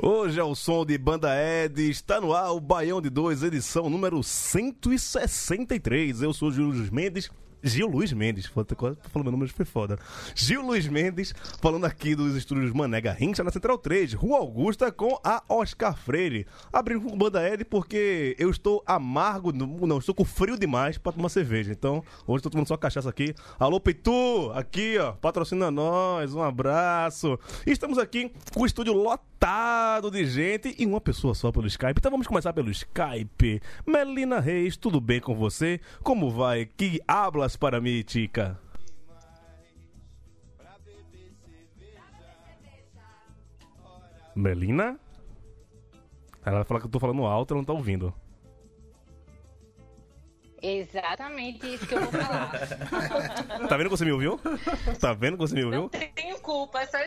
Hoje é o som de Banda Ed, está no ar o Baião de 2, edição número 163. Eu sou o Gil Luiz Mendes. Gil Luiz Mendes, falando meu mas foi foda. Gil Luiz Mendes, falando aqui dos estúdios Mané Garrincha na Central 3, Rua Augusta com a Oscar Freire. Abrindo com Banda Ed porque eu estou amargo, não, estou com frio demais pra tomar cerveja. Então, hoje estou tomando só cachaça aqui. Alô, Pitu, aqui ó, patrocina nós, um abraço. Estamos aqui com o estúdio lotado de gente e uma pessoa só pelo Skype. Então vamos começar pelo Skype. Melina Reis, tudo bem com você? Como vai? Que hablas para mim, Tica? Melina? Ela vai falar que eu tô falando alto, ela não tá ouvindo. Exatamente isso que eu vou falar. Tá vendo que você me ouviu? Tá vendo que você me Não ouviu? Tenho culpa, só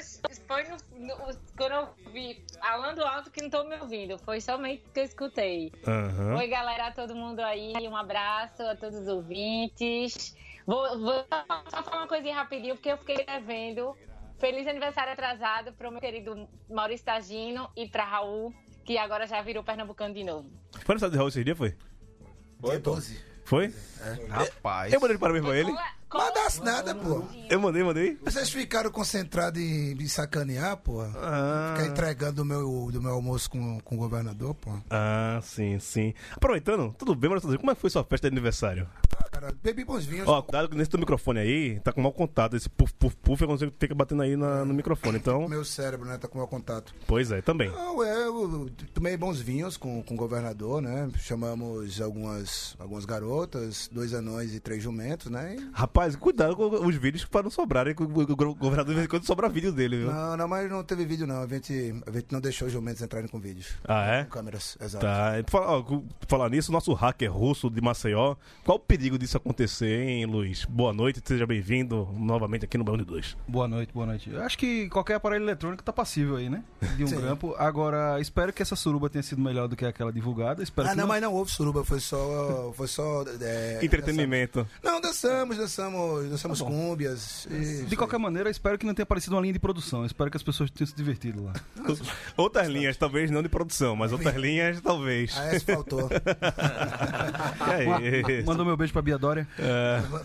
foi no, no- quando eu vi falando alto que não tô me ouvindo. Foi somente que eu escutei. Aham. Oi, galera, a todo mundo aí. Um abraço a todos os ouvintes. Vou, vou só falar uma coisinha rapidinho, porque eu fiquei devendo. Feliz aniversário atrasado pro meu querido Maurício Tagino e pra Raul, que agora já virou pernambucano de novo. Foi no estado de Raul esse dia, foi? Dia 12. Foi? Rapaz. Eu mandei parabéns pra ele. Mandasse nada, pô. Eu mandei, mandei. Vocês ficaram concentrados em me sacanear, pô. Ah. Ficar entregando o meu, do meu almoço com, com o governador, pô. Ah, sim, sim. Aproveitando, tudo bem, mas como é que foi sua festa de aniversário? Cara, bebi bons vinhos. Ó, cuidado que nesse teu microfone aí, tá com mau contato. Esse puf, puf, puf é quando você fica batendo aí na- no microfone. Então, Meu cérebro, né? Tá com mau contato. pois é, também. Não, é, eu tomei bons vinhos com, com o governador, né? Chamamos algumas, algumas garotas, dois anões e três jumentos, né? E- Rapaz, cuidado com os vídeos para não sobrarem, que o governador de vez em quando sobra vídeo dele, viu? Não, não, mas não teve vídeo, não. A gente, a gente não deixou os jumentos entrarem com vídeos. Ah, é? Com câmeras, exato. Tá. Falar, ó, falar nisso, nosso hacker russo de Maceió, qual o perigo disso acontecer, hein, Luiz? Boa noite, seja bem-vindo novamente aqui no Bão de 2. Boa noite, boa noite. Eu acho que qualquer aparelho eletrônico tá passível aí, né? De um Sim. grampo. Agora, espero que essa suruba tenha sido melhor do que aquela divulgada. Espero Ah, que não, mas não houve suruba, foi só. Foi só. é, Entretenimento. Não, dançamos, dançamos, dançamos cúmbias. isso De qualquer maneira, espero que não tenha aparecido uma linha de produção. Espero que as pessoas tenham se divertido lá. Outras linhas, talvez não de produção, mas outras linhas, talvez. Ah, essa faltou. É? Mandou meu beijo pra Bia Dória,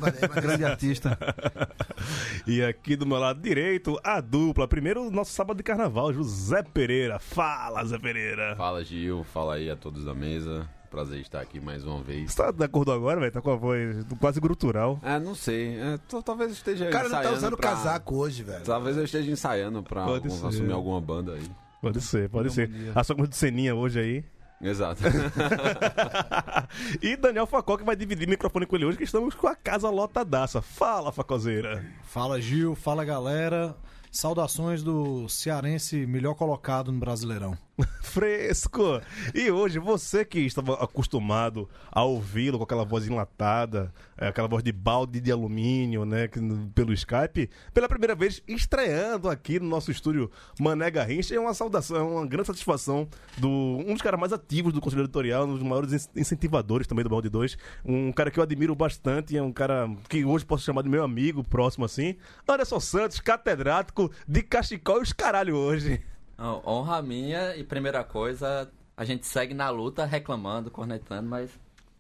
mandei. grande artista. E aqui do meu lado direito, a dupla. Primeiro, nosso sábado de carnaval, José Pereira. Fala, Zé Pereira. Fala Gil, fala aí a todos da mesa. Prazer estar aqui mais uma vez. Você tá de acordo agora, velho? Tá com a voz quase grutural. Ah, não sei. É, t- talvez eu esteja O cara não tá ensaiando usando pra- casaco hoje, velho. Talvez eu esteja ensaiando pra Pode algum- ser. assumir alguma banda aí. Pode ser, pode ser. A sua coisa de ceninha hoje aí. Exato. e Daniel Facó que vai dividir o microfone com ele hoje, que estamos com a casa lotadaça. Fala, Facozeira. Fala Gil, fala galera. Saudações do cearense melhor colocado no Brasileirão. Fresco! E hoje, você que estava acostumado a ouvi-lo com aquela voz enlatada, é, aquela voz de balde de alumínio, né, pelo Skype, pela primeira vez estreando aqui no nosso estúdio Mané Garrincha, é uma saudação, é uma grande satisfação do um dos caras mais ativos do Conselho Editorial, um dos maiores in- incentivadores também do Balde 2, um cara que eu admiro bastante, é um cara que hoje posso chamar de meu amigo próximo assim, Anderson Santos, catedrático de Cachicol e os caralho hoje. Honra minha e primeira coisa, a gente segue na luta reclamando, cornetando, mas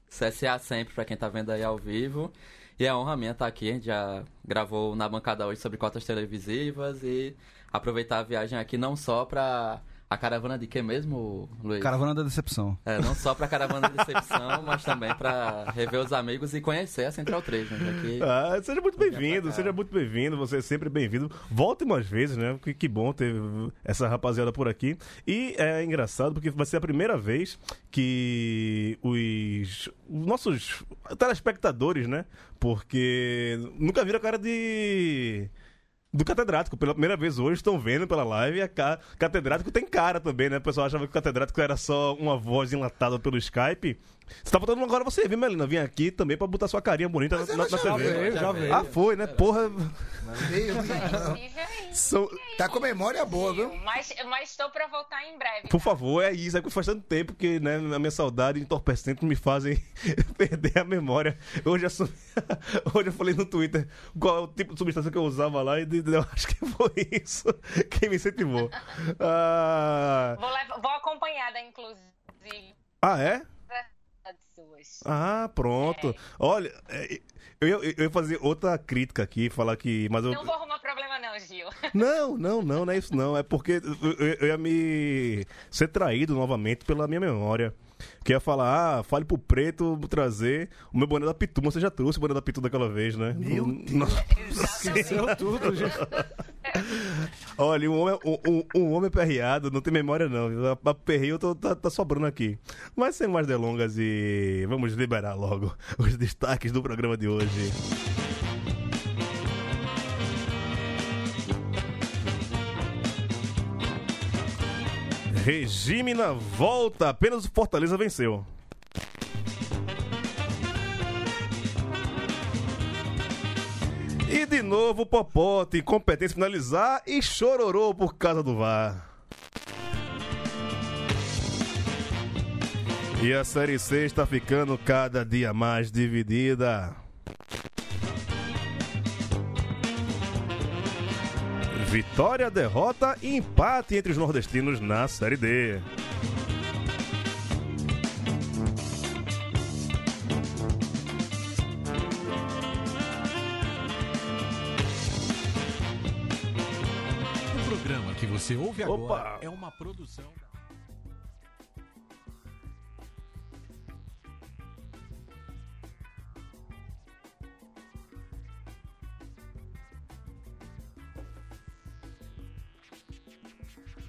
CSA sempre pra quem tá vendo aí ao vivo. E é honra minha estar aqui, a gente já gravou na bancada hoje sobre cotas televisivas e aproveitar a viagem aqui não só pra A caravana de quê mesmo, Luiz? Caravana da Decepção. É, não só pra caravana de decepção, mas também pra rever os amigos e conhecer a Central 3, né? que- Ah, seja muito bem-vindo, seja muito bem-vindo, você é sempre bem-vindo. Volte mais vezes, né? Que, que bom ter essa rapaziada por aqui. E é engraçado porque vai ser a primeira vez que os, os nossos telespectadores, né? Porque nunca viram a cara de. Do catedrático, pela primeira vez hoje, estão vendo pela live. A ca... catedrático tem cara também, né? O pessoal achava que o catedrático era só uma voz enlatada pelo Skype. Você tá faltando agora você, viu, Melina? Vim aqui também pra botar sua carinha bonita na, na, na já TV. veio, já veio. Ah, foi, né? Porra. Veio, São- Tá com memória boa, viu? Mas, mas estou para voltar em breve. Por favor, é isso. É que faz tanto tempo que, né, a minha saudade e entorpecente me fazem perder a memória. Hoje, assumi- Hoje eu falei no Twitter qual é o tipo de substância que eu usava lá e eu acho que foi isso que me incentivou. Ah, Vou, levar- vou acompanhada, inclusive. ah, é? Das suas. Ah, pronto. Olha, é, eu, ia- eu ia fazer outra crítica aqui, falar que. Mas eu, Não vou arrumar problema, não, Gil. Não, não, não, não é isso não. É porque eu, eu- eu ia me ser traído novamente pela minha memória. Que ia falar, ah, fale pro preto trazer o meu boné da Pitu. Mas Você já trouxe o boné da Pitu daquela vez, né? Meu Esqueceu tudo, gente. Olha, um homem, um, um- homem perreado não tem memória não. A, perreio tá, tá sobrando aqui. Mas sem mais delongas e vamos liberar logo os destaques do programa de hoje. Regime na volta, apenas o Fortaleza venceu. E de novo Popote, incompetência em finalizar e chororou por causa do VAR. E a Série C está ficando cada dia mais dividida. Vitória, derrota e empate entre os nordestinos na Série D. você ouve agora Opa! é uma produção.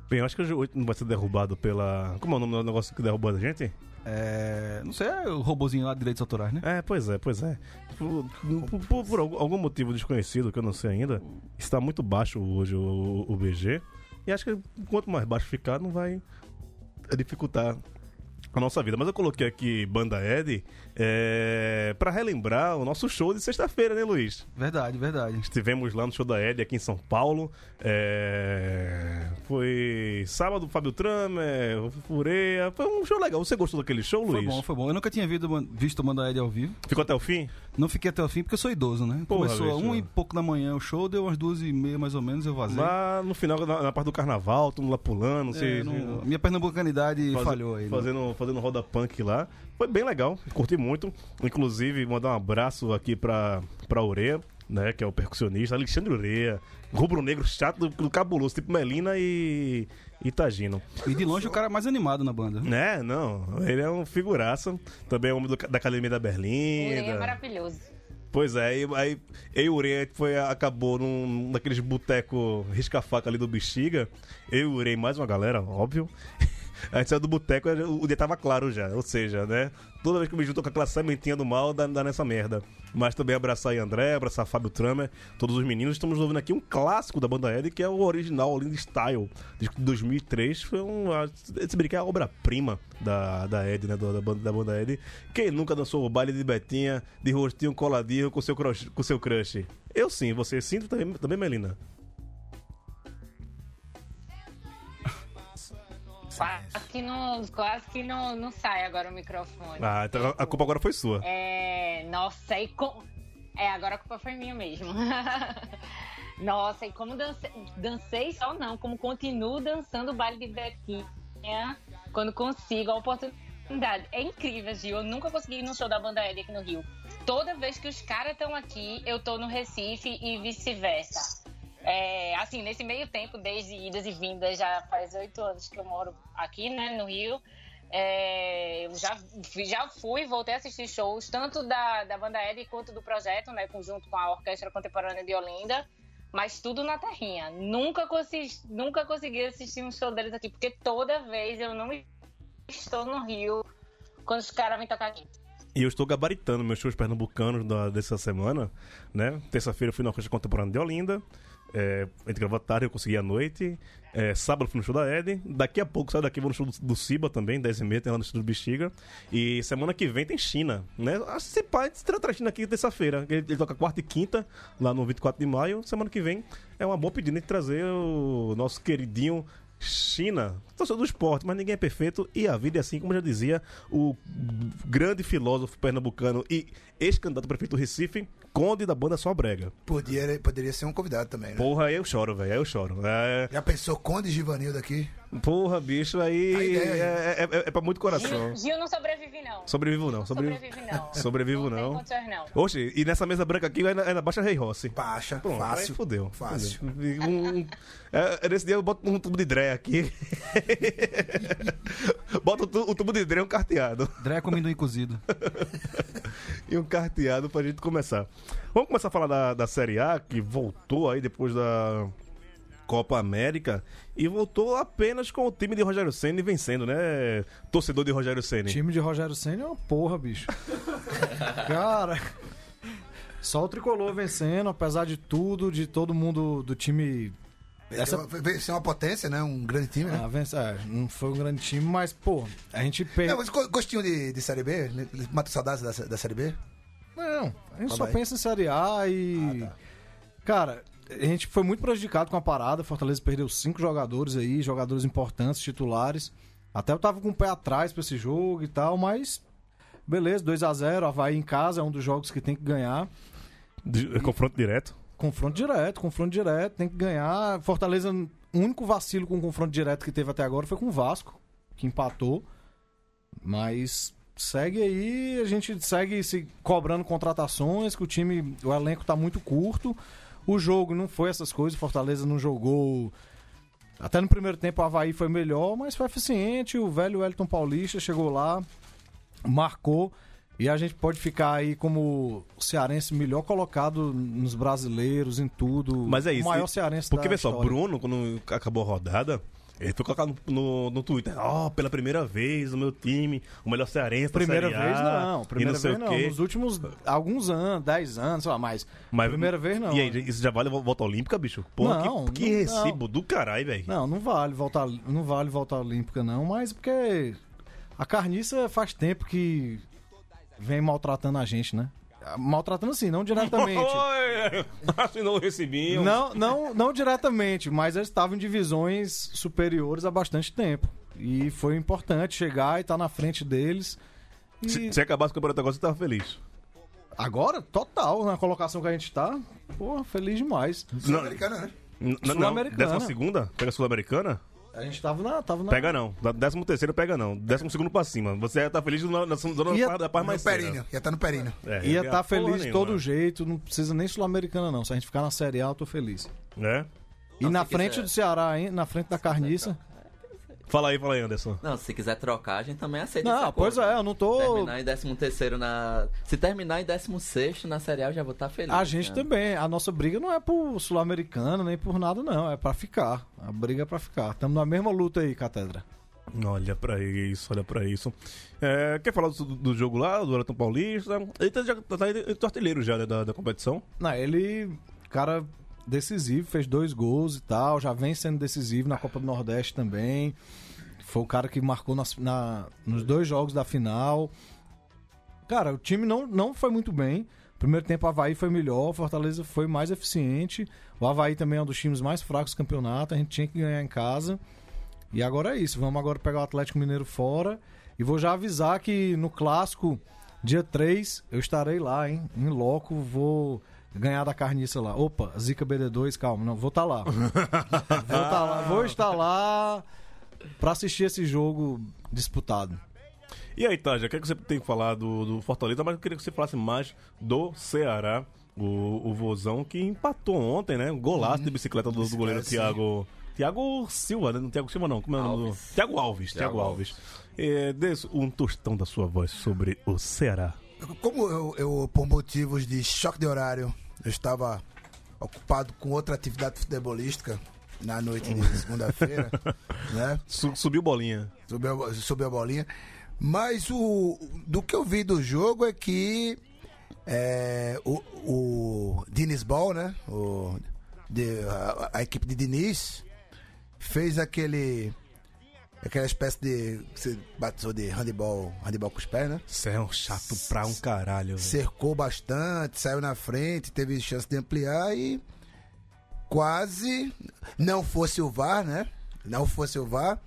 Bem, eu acho que hoje não vai ser derrubado pela. Como é o nome do negócio que derrubou a gente? É. Não sei, é o robozinho lá de direitos autorais, né? É, pois é, pois é. Por, por- por- por algum algum motivo desconhecido que eu não sei ainda, está muito baixo hoje o, o BG. E acho que quanto mais baixo ficar, não vai dificultar a nossa vida. Mas eu coloquei aqui Banda Ed é, para relembrar o nosso show de sexta-feira, né, Luiz? Verdade, verdade. Estivemos lá no show da Ed aqui em São Paulo. É, Foi sábado, Fábio Tramer, Fureia. Foi um show legal. Você gostou daquele show, Foi Luiz? bom, foi bom. Eu nunca tinha visto, visto o Banda Ed ao vivo. Ficou até o fim? Não fiquei até o fim porque eu sou idoso, né? Porra, Começou a bicho. um e pouco da manhã o show, deu umas duas e meia mais ou menos, eu vazei. Lá no final, na, na parte do carnaval, todo mundo lá pulando. É, se- não- minha pernambucanidade Faze- falhou aí. né? Fazendo, fazendo roda punk lá. Foi bem legal, curti muito. Inclusive, mandar um abraço aqui pra, pra Ureia, né? Que é o percussionista, Alexandre Ureia. Rubro-negro chato do, do cabuloso, tipo Melina e, e Tagino. E de longe o cara mais animado na banda. Né? Não, ele é um figuraça. Também é homem do- da Academia da Urei é Berlinda. maravilhoso. Pois é, aí, aí eu e o Urei foi, acabou num daqueles boteco risca-faca ali do Bexiga. Eu e o Urei, mais uma galera, óbvio. A gente saiu do boteco, o dia tava claro já. Ou seja, né? Toda vez que eu me junto com aquela sementinha do mal, dá, dá nessa merda. Mas também abraçar aí André, abraçar Fábio Tramer, todos os meninos. Estamos ouvindo aqui um clássico da banda Ed, que é o original, o Lind Style, de 2003. Foi um. Se brincar, é a obra-prima da, da Ed, né? do- Da, banda, da banda Ed. Quem nunca dançou o baile de Betinha, de rostinho coladinho com seu crush? Com seu crush? Eu sim, você sim, também, também Melina. Quase que não, quase que não, não sai agora o microfone. Ah, então a culpa agora foi sua. É, nossa, e com... É, agora a culpa foi minha mesmo. nossa, e como dancei, dancei só não, como continuo dançando o baile de Betinha quando consigo a oportunidade. É incrível, Gil. Eu nunca consegui ir no show da banda Ed aqui no Rio. Toda vez que os caras estão aqui, eu tô no Recife e vice-versa. É, assim, nesse meio tempo, desde idas e vindas, já faz oito anos que eu moro aqui, né, no Rio. é, eu já, já fui, voltei a assistir shows, tanto da, da banda Ed quanto do projeto, né, conjunto com a Orquestra Contemporânea de Olinda, mas tudo na terrinha. Nunca consegui, nunca consegui assistir um show deles aqui, porque toda vez eu não estou no Rio quando os caras vêm tocar aqui. E eu estou gabaritando meus shows pernambucanos da, dessa semana, né? Terça-feira eu fui na Orquestra Contemporânea de Olinda. É, gravou à tarde, eu consegui à noite. É, sábado fui no show da Ed. Daqui a pouco, saio daqui, vou no show do, Ciba também, 10h30, tem lá no estúdio do Bexiga. E semana que vem tem China, né? Esse pai se trata China aqui terça-feira. Ele, ele toca quarta e quinta, lá no 24 de maio. Semana que vem é uma boa pedida de trazer o nosso queridinho China, torcedor do esporte, mas ninguém é perfeito e a vida é assim, como já dizia o grande filósofo pernambucano e ex-candidato a prefeito do Recife, Conde da banda Só Brega. Podia, poderia ser um convidado também, né? Porra, aí eu choro, velho, aí eu choro. É, Já pensou Conde Givanildo aqui? porra, bicho, aí é, é, é- é pra muito coração. Gil, Gil não sobrevive, não. Sobrevivo não, sobrevivo, Sobrevive, não. sobrevivo Não não. Oxe, e nessa mesa branca aqui ainda, ainda baixa Rei Rossi. Baixa, Pronto, aí fácil. fudeu. Fácil. fudeu. Um, um- é, nesse dia eu boto um tubo de dré aqui. Bota o, tu- o tubo de dré um carteado. Dré com amendoim cozido. E um carteado pra gente começar. Vamos começar a falar da, da Série A, que voltou aí depois da Copa América. E voltou apenas com o time de Rogério Senna vencendo, né? Torcedor de Rogério Senna. time de Rogério Senna é uma porra, bicho. Cara, só o tricolor vencendo, apesar de tudo, de todo mundo do time. Essa- ser uma potência, né? Um grande time, né? Ah, é, não foi um grande time, mas, pô, a gente perde. Não, mas go- gostinho de, de Série B? Mata saudades da, da Série B? Não, a gente Tá só bem. pensa em Série A e. Cara, a gente foi muito prejudicado com a parada. Fortaleza perdeu cinco jogadores aí, jogadores importantes, titulares. Até eu tava com o pé atrás pra esse jogo e tal, mas. Beleza, 2 a 0 Havaí em casa é um dos jogos que tem que ganhar. De- confronto direto. Confronto direto, confronto direto, tem que ganhar. Fortaleza, o único vacilo com o confronto direto que teve até agora foi com o Vasco, que empatou. Mas segue aí, a gente segue se cobrando contratações, que o time, o elenco tá muito curto. O jogo não foi essas coisas, Fortaleza não jogou. Até no primeiro tempo o Havaí foi melhor, mas foi eficiente. O velho Wellington Paulista chegou lá, marcou. E a gente pode ficar aí como o cearense melhor colocado nos brasileiros, em tudo. Mas é isso. O maior cearense Porque, da vê só. Bruno, quando acabou a rodada, ele foi colocar no, no, no Twitter, ó, pela primeira vez o meu time, o melhor cearense da Primeira Série A, vez não, primeira não vez não. Nos últimos alguns anos, 10 anos, sei lá, mais. Mas- primeira vez não. E aí, isso já vale volta olímpica, bicho? Porra, Não, que, que não, recibo do caralho, velho. Não, não vale voltar, não vale voltar olímpica não, mas porque a carniça faz tempo que vem maltratando a gente, né? Maltratando assim, não diretamente. Oi, assinou o recibinho. Não, não, não diretamente, mas eles estavam em divisões superiores há bastante tempo. E foi importante chegar e estar na frente deles. E Se, se acabasse o campeonato agora, você tava feliz. agora, total, na colocação que a gente tá, pô, feliz demais. Sul-Americana, né? Não, Sul-Americana. décima segunda? Pega a Sul-Americana? A gente tava na. Tava na... Pega não. Da décimo terceiro pega não. Décimo segundo pra cima. Você ia tá feliz na, na zona Ia- da paz No mais Períneo. Ia estar no Períneo. É, Ia estar porra feliz de todo jeito, não precisa nem Sul-Americana, não. Se a gente ficar na Série A, eu tô feliz. Né? E Não, na frente quiser- do Ceará, hein? Na frente da carniça. Fala aí, fala aí, Anderson. Não, se quiser trocar, a gente também aceita Não, pois acordo. é, eu não tô. Terminar em 13 terceiro na... Se terminar em 16 na Série A, eu já vou estar feliz. A gente né? também. A nossa briga não é por Sul-Americana, nem por nada, não. É pra ficar. A briga é pra ficar. Estamos na mesma luta aí, Catedra. Olha pra isso, olha pra isso. É, quer falar do, do jogo lá, do Wellington Paulista? Ele tá, já, tá entre artilheiro já né, da, da competição. Não, ele, cara decisivo, fez dois gols e tal, já vem sendo decisivo na Copa do Nordeste também. Foi o cara que marcou na- nos dois jogos da final. Cara, o time não, não foi muito bem. Primeiro tempo o Havaí foi melhor, o Fortaleza foi mais eficiente. O Havaí também é um dos times mais fracos do campeonato, a gente tinha que ganhar em casa. E agora é isso, vamos agora pegar o Atlético Mineiro fora. E vou já avisar que no clássico, dia 3, eu estarei lá, hein? Em loco, vou ganhar da carniça lá. Opa, Zica BD2, calma, não, vou estar lá. vou, tá lá. Vou estar lá pra assistir esse jogo disputado. E aí, Taja, o que, é que você tem que falar do, do Fortaleza? Mas eu queria que você falasse mais do Ceará. O, o Vozão que empatou ontem, né? Um golaço de bicicleta do, do goleiro Thiago. Thiago Silva, né? Não Thiago Silva, não. Como é o nome do. Thiago Alves. Thiago, Thiago Alves. É, dê um tostão da sua voz sobre o Ceará. Como eu, eu, por motivos de choque de horário, eu estava ocupado com outra atividade futebolística na noite de segunda-feira, né? Su- subiu bolinha. Subiu, subiu a bolinha. Mas o do que eu vi do jogo é que é, o, o Diniz Ball, né? O, de- a, a equipe de Diniz fez aquele aquela espécie de que você batizou de handball, handball com os pés, né? Você é um chato pra um caralho. velho. cercou bastante, saiu na frente, teve chance de ampliar e quase não fosse o VAR, né? Não fosse o VAR,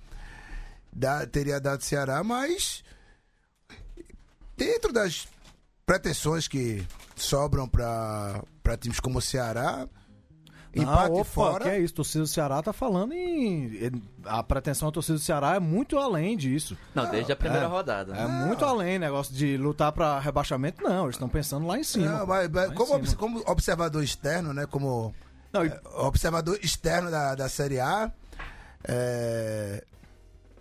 dá- teria dado Ceará, mas dentro das pretensões que sobram para times como o Ceará, empate ah, opa, fora. que é isso, torcida do Ceará tá falando em... A pretensão da torcida do Ceará é muito além disso. Não, desde a primeira é. rodada. É muito além, negócio de lutar pra rebaixamento, não. Eles estão pensando lá em cima. Não, mas- mas Lá em como, cima. como observador externo, né? Como Não, e- é, observador externo da, da Série A. é,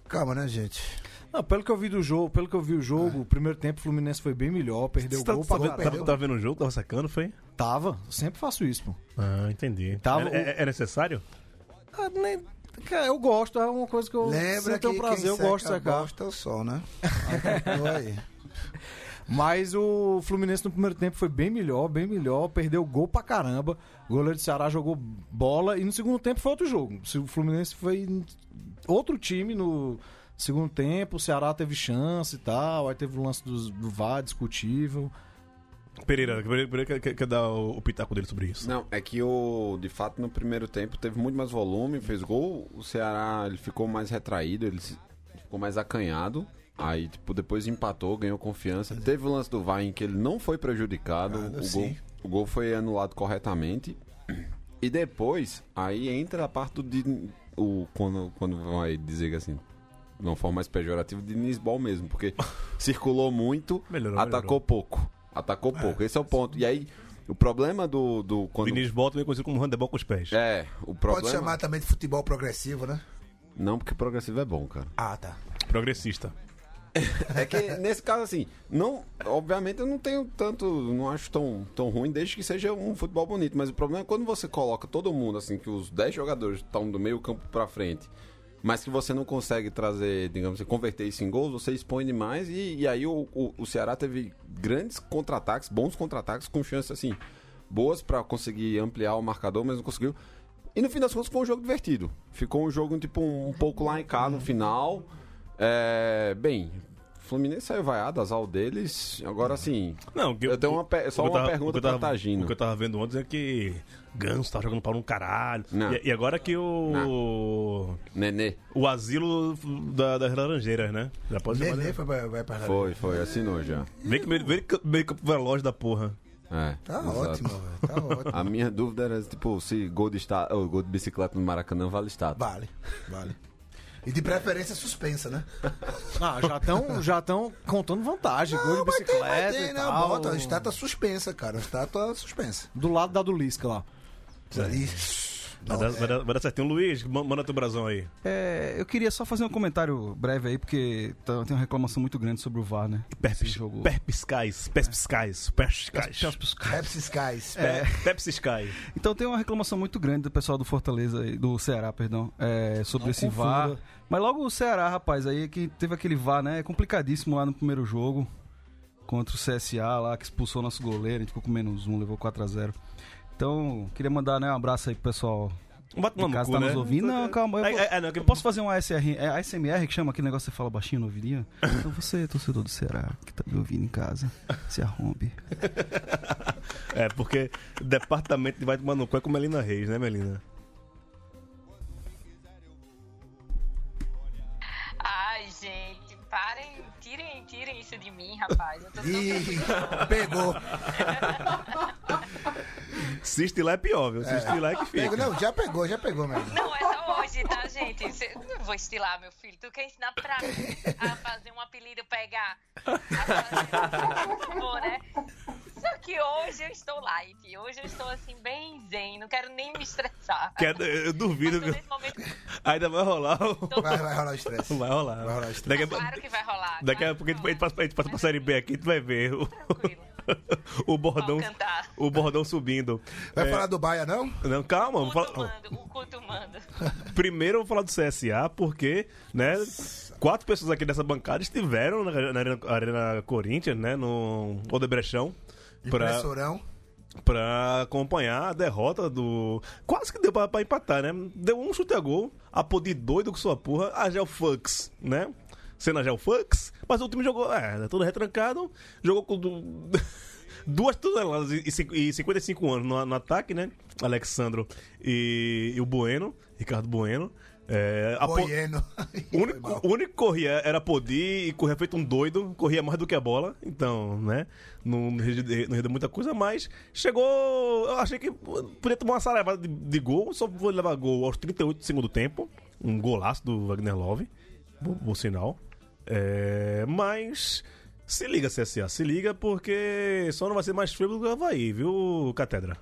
Calma, né, gente? Não, pelo que eu vi do jogo, pelo que eu vi o jogo, o primeiro tempo o Fluminense foi bem melhor, perdeu o tá, gol tá, pra vendo- caramba. tá- tá vendo o jogo? Tava sacando, foi? Tava, eu sempre faço isso, pô. Ah, entendi. Tava é, é- é necessário? Ah, nem- cara, eu gosto, é uma coisa que eu Lembra que prazer, quem eu gosto de seca secar. gosta é o sol, né? Aí. Mas o Fluminense no primeiro tempo foi bem melhor, bem melhor, perdeu gol pra caramba. O goleiro do Ceará jogou bola e no segundo tempo foi outro jogo. Se O Fluminense foi outro time no segundo tempo, o Ceará teve chance e tal, aí teve o lance do, do VAR discutível. Pereira, Pereira, Pereira quer, quer dar o, o pitaco dele sobre isso. Não, é que o de fato no primeiro tempo teve muito mais volume, fez gol. O Ceará ele ficou mais retraído, ele se- ficou mais acanhado. Aí, tipo, depois empatou, ganhou confiança. Teve o lance do VAR em que ele não foi prejudicado. Ah, o, gol, o gol foi anulado corretamente. E depois, aí entra a parte do. Din- O, quando, quando vai dizer assim, de uma forma mais pejorativa, de Diniz Ball mesmo. Porque circulou muito, Melhorou, atacou pouco. Atacou pouco. Esse é o ponto. E aí, o problema do. do quando... Diniz Ball também conhecido como handebol com os pés. É, o problema. Pode chamar também de futebol progressivo, né? Não, porque progressivo é bom, cara. Ah, tá. Progressista. É que nesse caso, assim, não. Obviamente eu não tenho tanto. Não acho tão, tão ruim, desde que seja um futebol bonito. Mas o problema é quando você coloca todo mundo, assim, que os 10 jogadores estão do meio campo pra frente. Mas que você não consegue trazer, digamos assim, converter isso em gols, você expõe demais. E, e aí o, o, o Ceará teve grandes contra-ataques, bons contra-ataques, com chances, assim, boas pra conseguir ampliar o marcador, mas não conseguiu. E no fim das contas foi um jogo divertido. Ficou um jogo, tipo, um, um pouco lá em cá no final. É, bem, Fluminense saiu vaiado, azar deles. Agora, assim, Não, que eu tenho uma, pe- só o que eu uma tava- pergunta que eu pra tava- Tagino. O que eu tava vendo ontem é que Ganso tava jogando pau no caralho. Não. E, e agora que o. Nenê. O asilo da, das Laranjeiras, né? Já pode. Nenê foi pra, vai pra Foi, foi, assinou já. Vem que meio, que meio campo veloz da porra. É, Tá exato. ótimo, velho. Tá ótimo. A minha dúvida era, tipo, se gol de, esta... oh, gol de bicicleta no Maracanã vale status. Vale, vale. E de preferência suspensa, né? Ah, já estão já tão contando vantagem, gol de Não, mas tem, bicicleta mas tem, né? Bota, estátua suspensa, cara. A estátua suspensa. Do lado da do Lisca lá. Isso. Vai, dar, vai, dar, vai dar certinho. Luiz, ma- manda teu brasão aí. É, eu queria só fazer um comentário breve aí, porque tá- tem uma reclamação muito grande sobre o VAR, né? Jogo. Perpiscais, perpiscais, perpiscais. Pepsi Skies. É. Pepsi Sky. Então tem uma reclamação muito grande do pessoal do Fortaleza, do Ceará, perdão, é, sobre Não esse confunda. VAR. Mas logo o Ceará, rapaz, aí que teve aquele VAR, né? complicadíssimo lá no primeiro jogo contra o CSA lá, que expulsou nosso goleiro, a gente ficou com menos um, levou 4 a 0 Então, queria mandar né, um abraço aí pro pessoal Bate de no casa cu, tá né? nos ouvindo. Não, calma, eu, É, vou- é, é, não, eu posso fazer um ASR, é ASMR que chama aquele negócio que você fala baixinho no ouvidinho? Então você, torcedor do Ceará, que tá me ouvindo em casa, se arrombe. É, porque departamento de vai tomar no cu é com Melina Reis, né, Melina? Tirem, tirem isso de mim, rapaz. Eu tô tão Ih, pegou. Se estilar é pior, viu? Se estilar é que fica. Não, já pegou, já pegou mesmo. Não, é só hoje, tá, gente? Cê- Não vou estilar, meu filho. Tu quer ensinar pra mim a fazer um apelido pegar? A fazer favor, né? Que hoje eu estou light. Hoje eu estou assim, bem zen. Não quero nem me estressar. Que é- eu duvido que nesse momento. ainda vai rolar. o- Vai, vai rolar estresse. Vai rolar. Vai rolar estresse. Claro que vai rolar. daqui a pouco a gente, vai a gente passa, a gente passa pra série B aqui, tu vai ver o, o bordão, o bordão subindo. Vai É, falar do Baia, não? Não, calma, O culto falar. manda, o culto manda. Primeiro eu vou falar do CSA, porque, né, quatro pessoas aqui dessa bancada estiveram na, na Arena, Arena Corinthians, né, no Odebrechão, pra, pra acompanhar a derrota do... Quase que deu pra, pra empatar, né? Deu um chute a gol, a pô de doido com sua porra, a Gel Fux, né? Sendo a Gel Fux, mas o time jogou, é, todo retrancado, jogou com... du- Duas toneladas e e 55 anos no, no ataque, né? Alexandro e, e o Bueno, Ricardo Bueno. É, a po- o único, o único que corria era Podi e corria feito um doido, corria mais do que a bola, então, né? Não, não rendeu muita coisa, mas chegou. Eu achei que podia tomar uma sarevada de, de gol, só vou levar gol aos 38 do segundo tempo. Um golaço do Wagner Love, bom, bom sinal. É, mas se liga, CSA, se liga, porque só não vai ser mais feio do que o Havaí, viu, Catedra?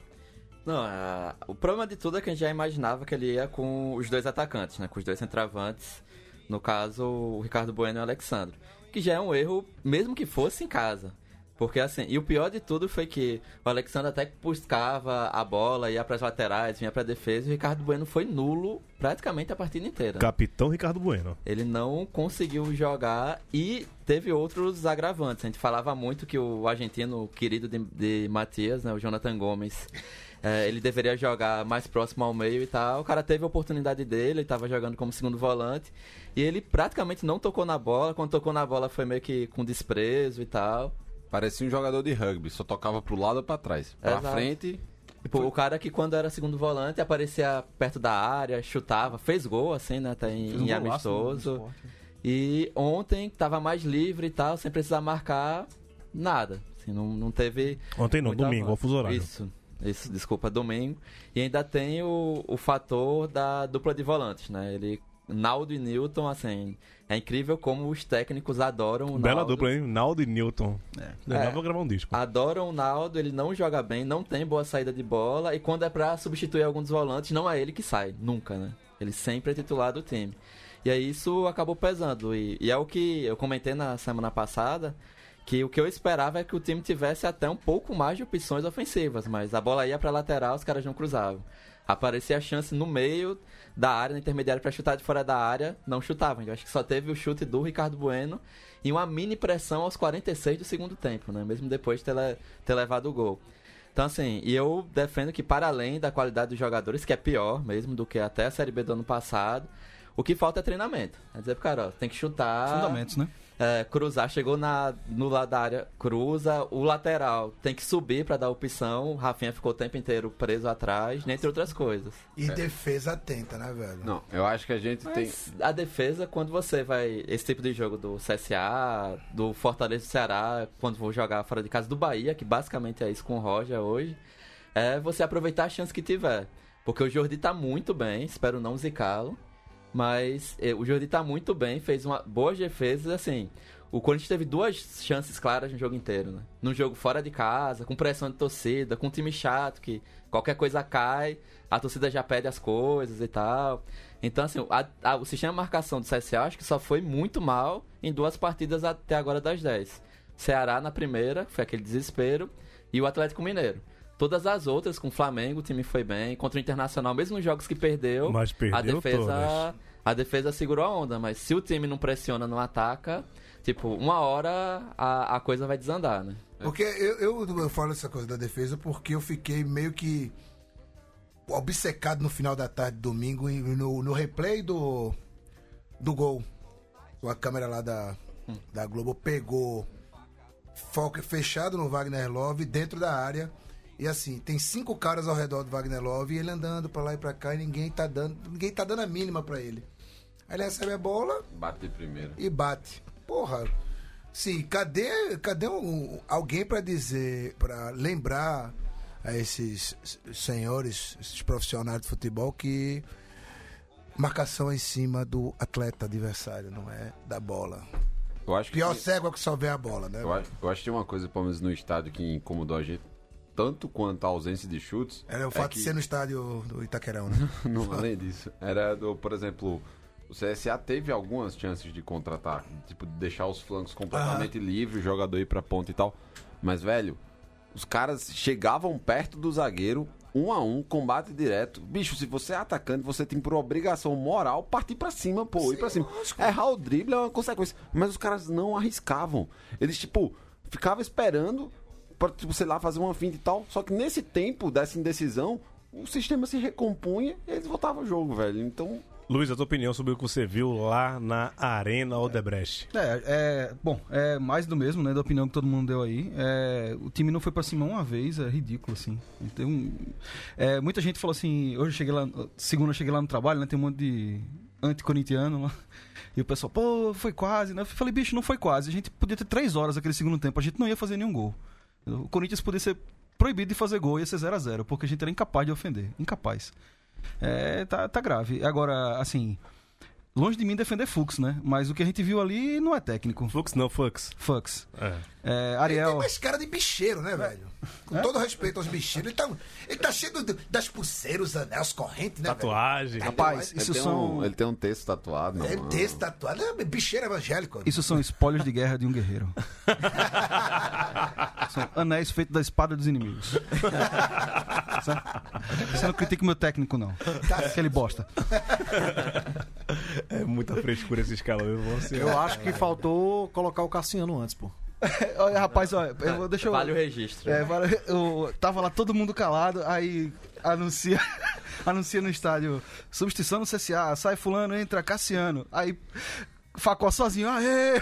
Não, a- o problema de tudo é que a gente já imaginava que ele ia com os dois atacantes, né? Com os dois centroavantes. No caso, o Ricardo Bueno e o Alexandre. Que já é um erro, mesmo que fosse em casa. Porque assim, e o pior de tudo foi que o Alexandre até que buscava a bola, ia pras laterais, vinha pra defesa, e o Ricardo Bueno foi nulo praticamente a partida inteira. Capitão Ricardo Bueno. Ele não conseguiu jogar e teve outros agravantes. A gente falava muito que o argentino querido de, de Matias, né, o Jonathan Gomes, eh, ele deveria jogar mais próximo ao meio e tal. O cara teve a oportunidade dele, ele estava jogando como segundo volante e ele praticamente não tocou na bola. Quando tocou na bola foi meio que com desprezo e tal. Parecia um jogador de rugby, só tocava pro lado ou pra trás. Pra Exato. frente, Tipo, o cara que quando era segundo volante aparecia perto da área, chutava, fez gol assim, né, até em, um em no amistoso. Sport. E ontem tava mais livre e tal, sem precisar marcar nada. Assim, não, não teve. Ontem não, domingo, ao fuso horário. Isso, isso, desculpa, domingo. E ainda tem o, o fator da dupla de volantes, né? Ele. Naldo e Newton, assim, é incrível como os técnicos adoram o Bela Naldo. dupla, hein? Naldo e Newton. É. É. vou gravar um disco. Adoram o Naldo, ele não joga bem, não tem boa saída de bola, e quando é pra substituir algum dos volantes, não é ele que sai, nunca, né? Ele sempre é titular do time. E aí isso acabou pesando, e, e é o que eu comentei na semana passada, que o que eu esperava é que o time tivesse até um pouco mais de opções ofensivas, mas a bola ia pra lateral, os caras não cruzavam. Aparecia a chance no meio da área, na intermediária, pra chutar de fora da área, não chutavam. Eu acho que só teve o chute do Ricardo Bueno e uma mini pressão aos 46 do segundo tempo, né? Mesmo depois de ter, ter levado o gol. Então, assim, e eu defendo que, para além da qualidade dos jogadores, que é pior mesmo do que até a Série B do ano passado, o que falta é treinamento. É dizer pro cara, ó, tem que chutar. Fundamentos, né? É, cruzar, chegou na, no lado da área, cruza, o lateral tem que subir pra dar opção. O Rafinha ficou o tempo inteiro preso atrás, dentre outras coisas. E defesa atenta, né, velho? Não, eu acho que a gente tem. Mas a defesa, quando você vai. Esse tipo de jogo do CSA, do Fortaleza do Ceará, quando vou jogar fora de casa do Bahia, que basicamente é isso com o Roger hoje, é você aproveitar a chance que tiver. Porque o Jordi tá muito bem, espero não zicá-lo. Mas eh, o Jordi tá muito bem, fez uma boas defesas, assim. O Corinthians teve duas chances claras no jogo inteiro, né? Num jogo fora de casa, com pressão de torcida, com um time chato que qualquer coisa cai, a torcida já pede as coisas e tal. Então, assim, a- a- o sistema de marcação do CSA acho que só foi muito mal em duas partidas até agora das 10. Ceará na primeira, foi aquele desespero, e o Atlético Mineiro. Todas as outras, com o Flamengo, o time foi bem. Contra o Internacional, mesmo nos jogos que perdeu, Mas perdeu a defesa todas. a defesa segurou a onda, mas se o time não pressiona, não ataca, tipo, uma hora a, a coisa vai desandar, né? Porque eu, eu, eu falo essa coisa da defesa porque eu fiquei meio que obcecado no final da tarde, domingo, no, no replay do, do gol. A câmera lá da, da Globo pegou foco fechado no Wagner Love dentro da área. E assim, tem cinco caras ao redor do Wagner Love e ele andando pra lá e pra cá e ninguém tá dando, ninguém tá dando a mínima pra ele. Aí ele recebe a bola, Bate de primeira. e bate. Porra, sim, cadê, cadê um, alguém pra dizer, pra lembrar a esses senhores, esses profissionais de futebol que marcação é em cima do atleta adversário, não é da bola. Eu acho que Pior tinha- cego é que só vê a bola, né? eu acho, eu acho que tinha uma coisa, pelo menos no estádio, que incomodou a gente, tanto quanto a ausência de chutes. Era o é fato que- de ser no estádio do Itaquerão, né? Não, além disso. Era, do, por exemplo, o CSA teve algumas chances de contratar, tipo, de deixar os flancos completamente livres, o jogador ir pra ponta e tal. Mas, velho, os caras chegavam perto do zagueiro, um a um, combate direto. Bicho, se você é atacante, você tem por obrigação moral partir pra cima, pô, ir pra cima. Errar o drible é uma consequência. Mas os caras não arriscavam. Eles, tipo, ficavam esperando pra, tipo, sei lá, fazer uma finta e tal. Só que nesse tempo dessa indecisão, o sistema se recompunha e eles voltavam o jogo, velho. Então, Luiz, a tua opinião sobre o que você viu lá na Arena Odebrecht? É, é, bom, é mais do mesmo, né, da opinião que todo mundo deu aí. É, o time não foi pra cima uma vez, é ridículo, assim. Então, é, muita gente falou assim, hoje eu cheguei lá, segunda eu cheguei lá no trabalho, né, tem um monte de anticorintiano lá. E o pessoal, pô, foi quase, né? Eu falei, bicho, não foi quase. A gente podia ter três horas aquele segundo tempo, a gente não ia fazer nenhum gol. O Corinthians podia ser proibido de fazer gol, ia ser 0 a 0 porque a gente era incapaz de ofender. Incapaz. É, tá, tá grave. Agora, assim, longe de mim defender Fux, né? Mas o que a gente viu ali não é técnico. Fux não, Fux. Fux. É. É, Ele Ariel. tem mais cara de bicheiro, né, velho? Com todo respeito aos bicheiros, ele tá, ele tá cheio do- das pulseiras, anéis, correntes, né, Tatuagem. Rapaz, ele isso são, um, ele tem um texto tatuado. velho? não, É desse tatuado, é bicheiro evangélico. isso são espólios de guerra de um guerreiro. são anéis feitos da espada dos inimigos. Você não critica o meu técnico, não. Aquele bosta. É muita frescura esse escalão. Eu, vou ser- Eu acho que faltou colocar o Cassiano antes, pô. Olha, rapaz, olha, eu, vou- deixa eu. Vale o registro. É, vale- eu tava lá todo mundo calado, aí anuncia, anuncia no estádio, substituição no CSA, sai fulano, entra Cassiano. Aí Facó sozinho, aê!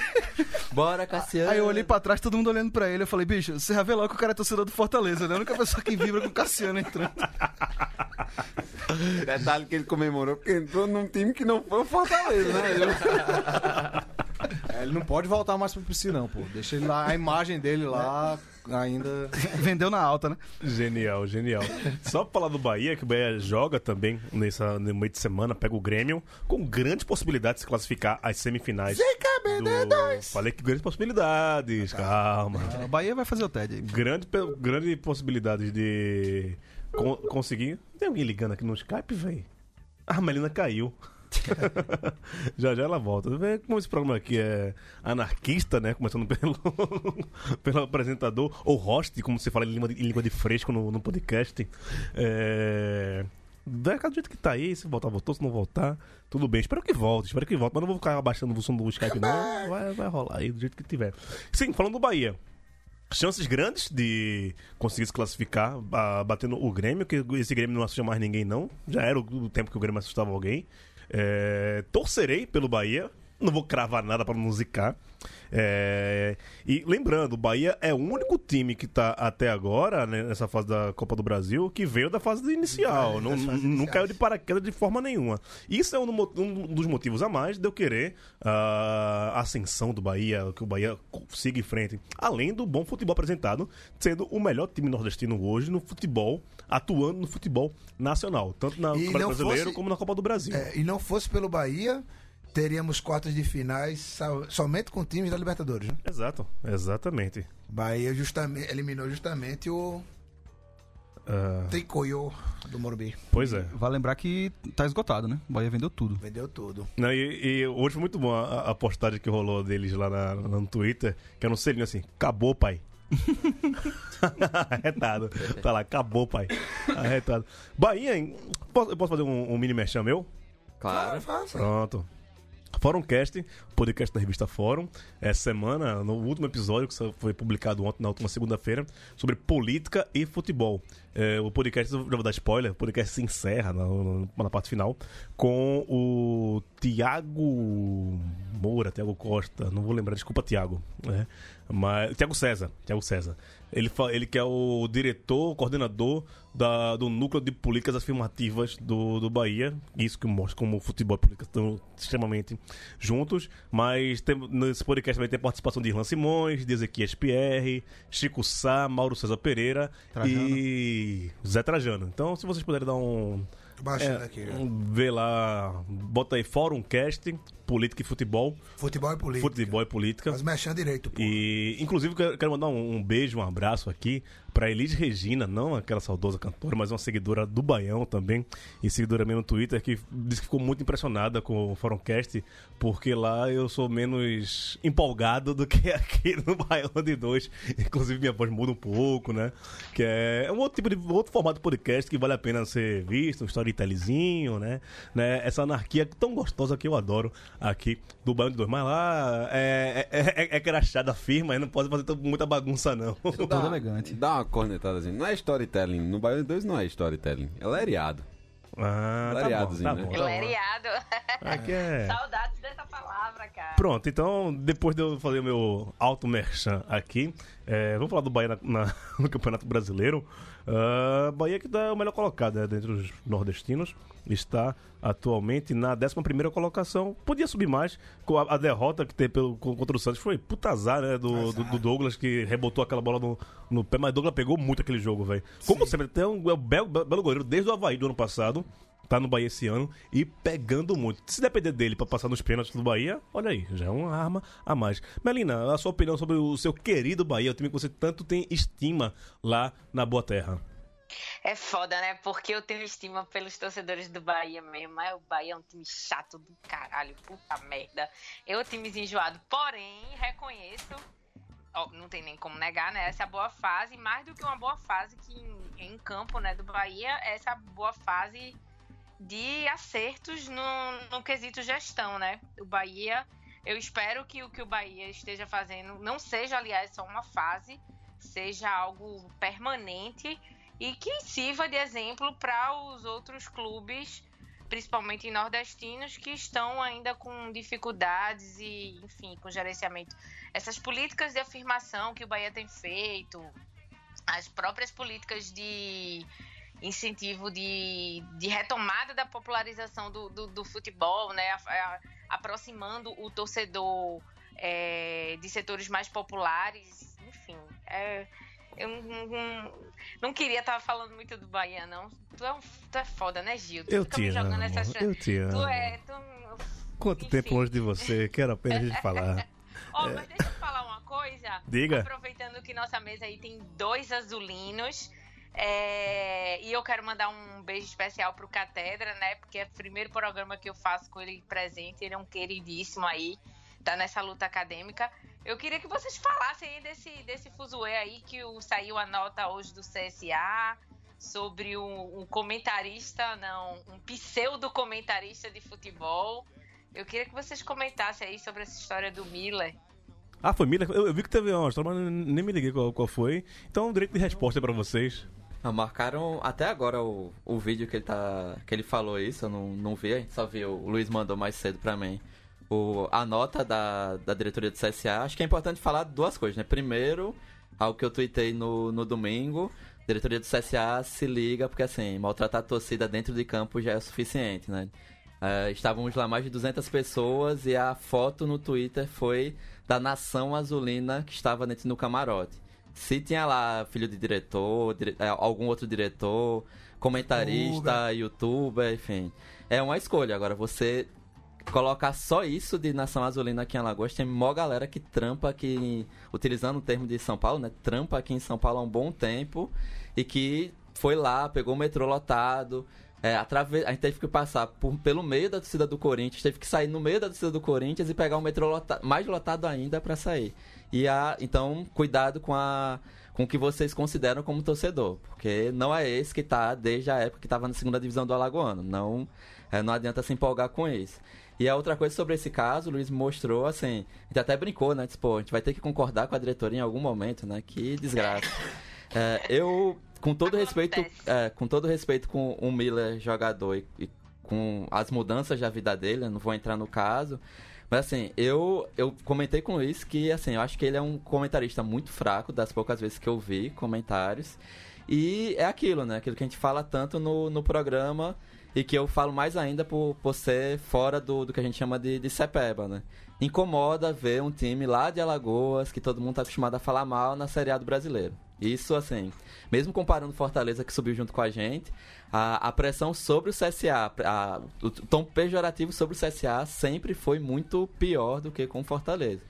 Bora, Cassiano. Aí eu olhei pra trás, todo mundo olhando pra ele, eu falei, bicho, você já vê logo que o cara é torcedor do Fortaleza, né? A única pessoa que vibra com o Cassiano entrando. Detalhe que ele comemorou porque entrou num time que não foi o Fortaleza, né? É, ele não pode voltar mais pro piscinão, pô. Deixa ele lá, a imagem dele lá ainda. Vendeu na alta, né? Genial, genial. Só pra falar do Bahia, que o Bahia joga também nessa, no meio de semana, pega o Grêmio, com grandes possibilidades de se classificar às semifinais. Do... Falei que grandes possibilidades, calma. O Bahia vai fazer o TED aí. Grande, grande possibilidade de con- conseguir. Tem alguém ligando aqui no Skype, velho? A Melina caiu. já já ela volta. Vê como esse programa aqui é anarquista, né? Começando pelo, pelo apresentador, ou host, como você fala em língua de, em língua de fresco no, no podcast. É. Do jeito que tá aí, se voltar, voltou, se não voltar, tudo bem. Espero que volte, espero que volte, mas não vou ficar abaixando o som do Skype, não. Vai, vai rolar aí do jeito que tiver. Sim, falando do Bahia chances grandes de conseguir se classificar, batendo o Grêmio, que esse Grêmio não assusta mais ninguém, não. Já era o tempo que o Grêmio assustava alguém. É, torcerei pelo Bahia. Não vou cravar nada para não zicar. É, e lembrando, o Bahia é o único time que tá até agora, né, nessa fase da Copa do Brasil, que veio da fase inicial. Das Não, não caiu de paraquedas de forma nenhuma. Isso é um, um dos motivos a mais de eu querer ah, a ascensão do Bahia, que o Bahia siga em frente. Além do bom futebol apresentado, sendo o melhor time nordestino hoje no futebol, atuando no futebol nacional, tanto na E Copa não Brasileiro fosse- como na Copa do Brasil. É, e não fosse pelo Bahia, teríamos quartas de finais so- somente com times da Libertadores. Né? Exato, exatamente. Bahia justamente, eliminou justamente o Tricoyo do Morumbi. pois é. Vai lembrar que tá esgotado, né? O Bahia vendeu tudo. Vendeu tudo. Não, e, e hoje foi muito bom a, a postagem que rolou deles lá na- no Twitter, que era um selinho assim, acabou, pai. Arretado. Tá lá, acabou, pai. Arretado. Bahia, hein? Posso- eu posso fazer um, um mini merchan meu? Claro. Pronto. Fórum Cast, podcast da revista Fórum. Essa semana, no último episódio, que foi publicado ontem, na última segunda-feira, sobre política e futebol. É, o podcast, já vou dar spoiler, o podcast se encerra na, na- parte final com o Tiago Moura, Tiago Costa, não vou lembrar, desculpa, Tiago. Né? Mas, Tiago César, Tiago César. Ele, ele que é o diretor, coordenador da- do núcleo de políticas afirmativas do, do Bahia. Isso que mostra como o futebol e política estão extremamente juntos. Mas tem, nesse podcast também tem participação de Irlan Simões, de Ezequias Pierre, Chico Sá, Mauro César Pereira e Zé Trajano. Então, se vocês puderem dar um. Baixando é, aqui. um- Vê lá, bota aí Fórum Cast, política e futebol. Futebol e política. Futebol e política. Mas mexendo direito, pô. E, inclusive, quero, quero mandar um, um beijo, um abraço aqui pra Elis Regina, não aquela saudosa cantora, mas uma seguidora do Baião também, e seguidora minha no Twitter, que disse que ficou muito impressionada com o Forumcast, porque lá eu sou menos empolgado do que aqui no Baião de Dois. Inclusive, minha voz muda um pouco, né? Que é um outro tipo de outro formato de podcast que vale a pena ser visto, um storytellzinho, né? né? Essa anarquia tão gostosa que eu adoro aqui do Baião de Dois. Mas lá é, é, é, é crachada firma, aí não pode fazer muita bagunça, não. Todo elegante. Dá uma cornetada assim. Não é storytelling. No Baiano 2 não é storytelling. É leriado. Ah, tá bom, Lariadozinho, tá né? bom, tá bom. Leriado. Aqui é... Saudades dessa palavra, cara. Pronto, então, depois de eu fazer o meu alto merchan aqui, é, vamos falar do Bahia na- na- no Campeonato Brasileiro. Ah, Bahia que está o melhor colocado né, dentre os nordestinos. Está atualmente na 11 colocação. Podia subir mais com a, a derrota que teve pelo, contra o Santos. Foi puta azar, né? Do, do, do Douglas que rebotou aquela bola no, no pé. Mas Douglas pegou muito aquele jogo, velho. Como sempre, tem um, é um belo, belo goleiro desde o Havaí do ano passado. Tá no Bahia esse ano e pegando muito. Se depender dele pra passar nos pênaltis do Bahia, olha aí, já é uma arma a mais. Melina, a sua opinião sobre o seu querido Bahia, o time que você tanto tem estima lá na Boa Terra. É foda, né? Porque eu tenho estima pelos torcedores do Bahia mesmo. Mas o Bahia é um time chato do caralho. Puta merda. É um time enjoado. Porém, reconheço. ó, não tem nem como negar, né? Essa boa fase, mais do que uma boa fase que em, em campo, né, do Bahia, essa boa fase de acertos no, no quesito gestão, né? O Bahia, eu espero que o que o Bahia esteja fazendo não seja, aliás, só uma fase, seja algo permanente e que sirva de exemplo para os outros clubes, principalmente nordestinos, que estão ainda com dificuldades e, enfim, com gerenciamento. Essas políticas de afirmação que o Bahia tem feito, as próprias políticas de incentivo de, de retomada da popularização do, do, do futebol, né? A- a- aproximando o torcedor é, de setores mais populares, enfim. é, eu não, não- não queria estar falando muito do Bahia, não. Tu é, um- tu é foda, né, Gil? Tu Eu fica te jogando amo, essas- eu te Tu amo. é. Tu... Quanto tempo longe de você, quero apenas a gente falar. Ó, mas deixa eu falar uma coisa. Diga. Aproveitando que nossa mesa aí tem dois azulinos. É, E eu quero mandar um beijo especial pro Catedra, né? Porque é o primeiro programa que eu faço com ele presente. Ele é um queridíssimo aí. Tá nessa luta acadêmica. Eu queria que vocês falassem aí desse, desse fuzuê aí que o, saiu a nota hoje do CSA sobre um, um comentarista, não, um pseudo comentarista de futebol. Eu queria que vocês comentassem aí sobre essa história do Miller. Ah, foi Miller? Eu, eu vi que teve uma história, mas nem me liguei qual, qual foi. Então, direito de resposta pra vocês. Marcaram até agora o, o vídeo que ele tá. que ele falou isso, eu não, não vi, só viu, o Luiz mandou mais cedo pra mim. O, a nota da, da diretoria do CSA, acho que é importante falar duas coisas, né? Primeiro, algo que eu tuitei no, no domingo, diretoria do CSA se liga, porque assim, maltratar a torcida dentro de campo já é o suficiente, né? É, estávamos lá mais de 200 pessoas e a foto no Twitter foi da nação azulina que estava dentro do camarote. Se tinha lá filho de diretor, dire- é, algum outro diretor, comentarista, youtuber, enfim. É uma escolha. Agora, você colocar só isso de Nação Azulina aqui em Alagoas, tem mó galera que trampa aqui, utilizando o termo de São Paulo, né? Trampa aqui em São Paulo há um bom tempo e que foi lá, pegou o metrô lotado. É, atrave... A gente teve que passar por- pelo meio da torcida do Corinthians, teve que sair no meio da torcida do Corinthians e pegar o metrô lota- mais lotado ainda pra sair. E a... Então, cuidado com a com o que vocês consideram como torcedor, porque não é esse que tá desde a época que estava na segunda divisão do Alagoano. Não, é, não adianta se empolgar com isso. E a outra coisa sobre esse caso, o Luiz mostrou assim, a gente até brincou, né? Disse, pô, a gente vai ter que concordar com a diretoria em algum momento, né? Que desgraça. É, eu, com todo respeito, é, com todo respeito com o Miller jogador e, e com as mudanças da vida dele, não vou entrar no caso. Mas assim, eu, eu comentei com o Luiz que assim, eu acho que ele é um comentarista muito fraco, das poucas vezes que eu vi comentários. E é aquilo, né? Aquilo que a gente fala tanto no, no programa e que eu falo mais ainda por, por ser fora do, do que a gente chama de, de Cepeba, né? Incomoda ver um time lá de Alagoas, que todo mundo tá acostumado a falar mal, na Série A do brasileiro. Isso, assim, mesmo comparando Fortaleza que subiu junto com a gente, a, a pressão sobre o CSA, a- o tom pejorativo sobre o CSA sempre foi muito pior do que com Fortaleza.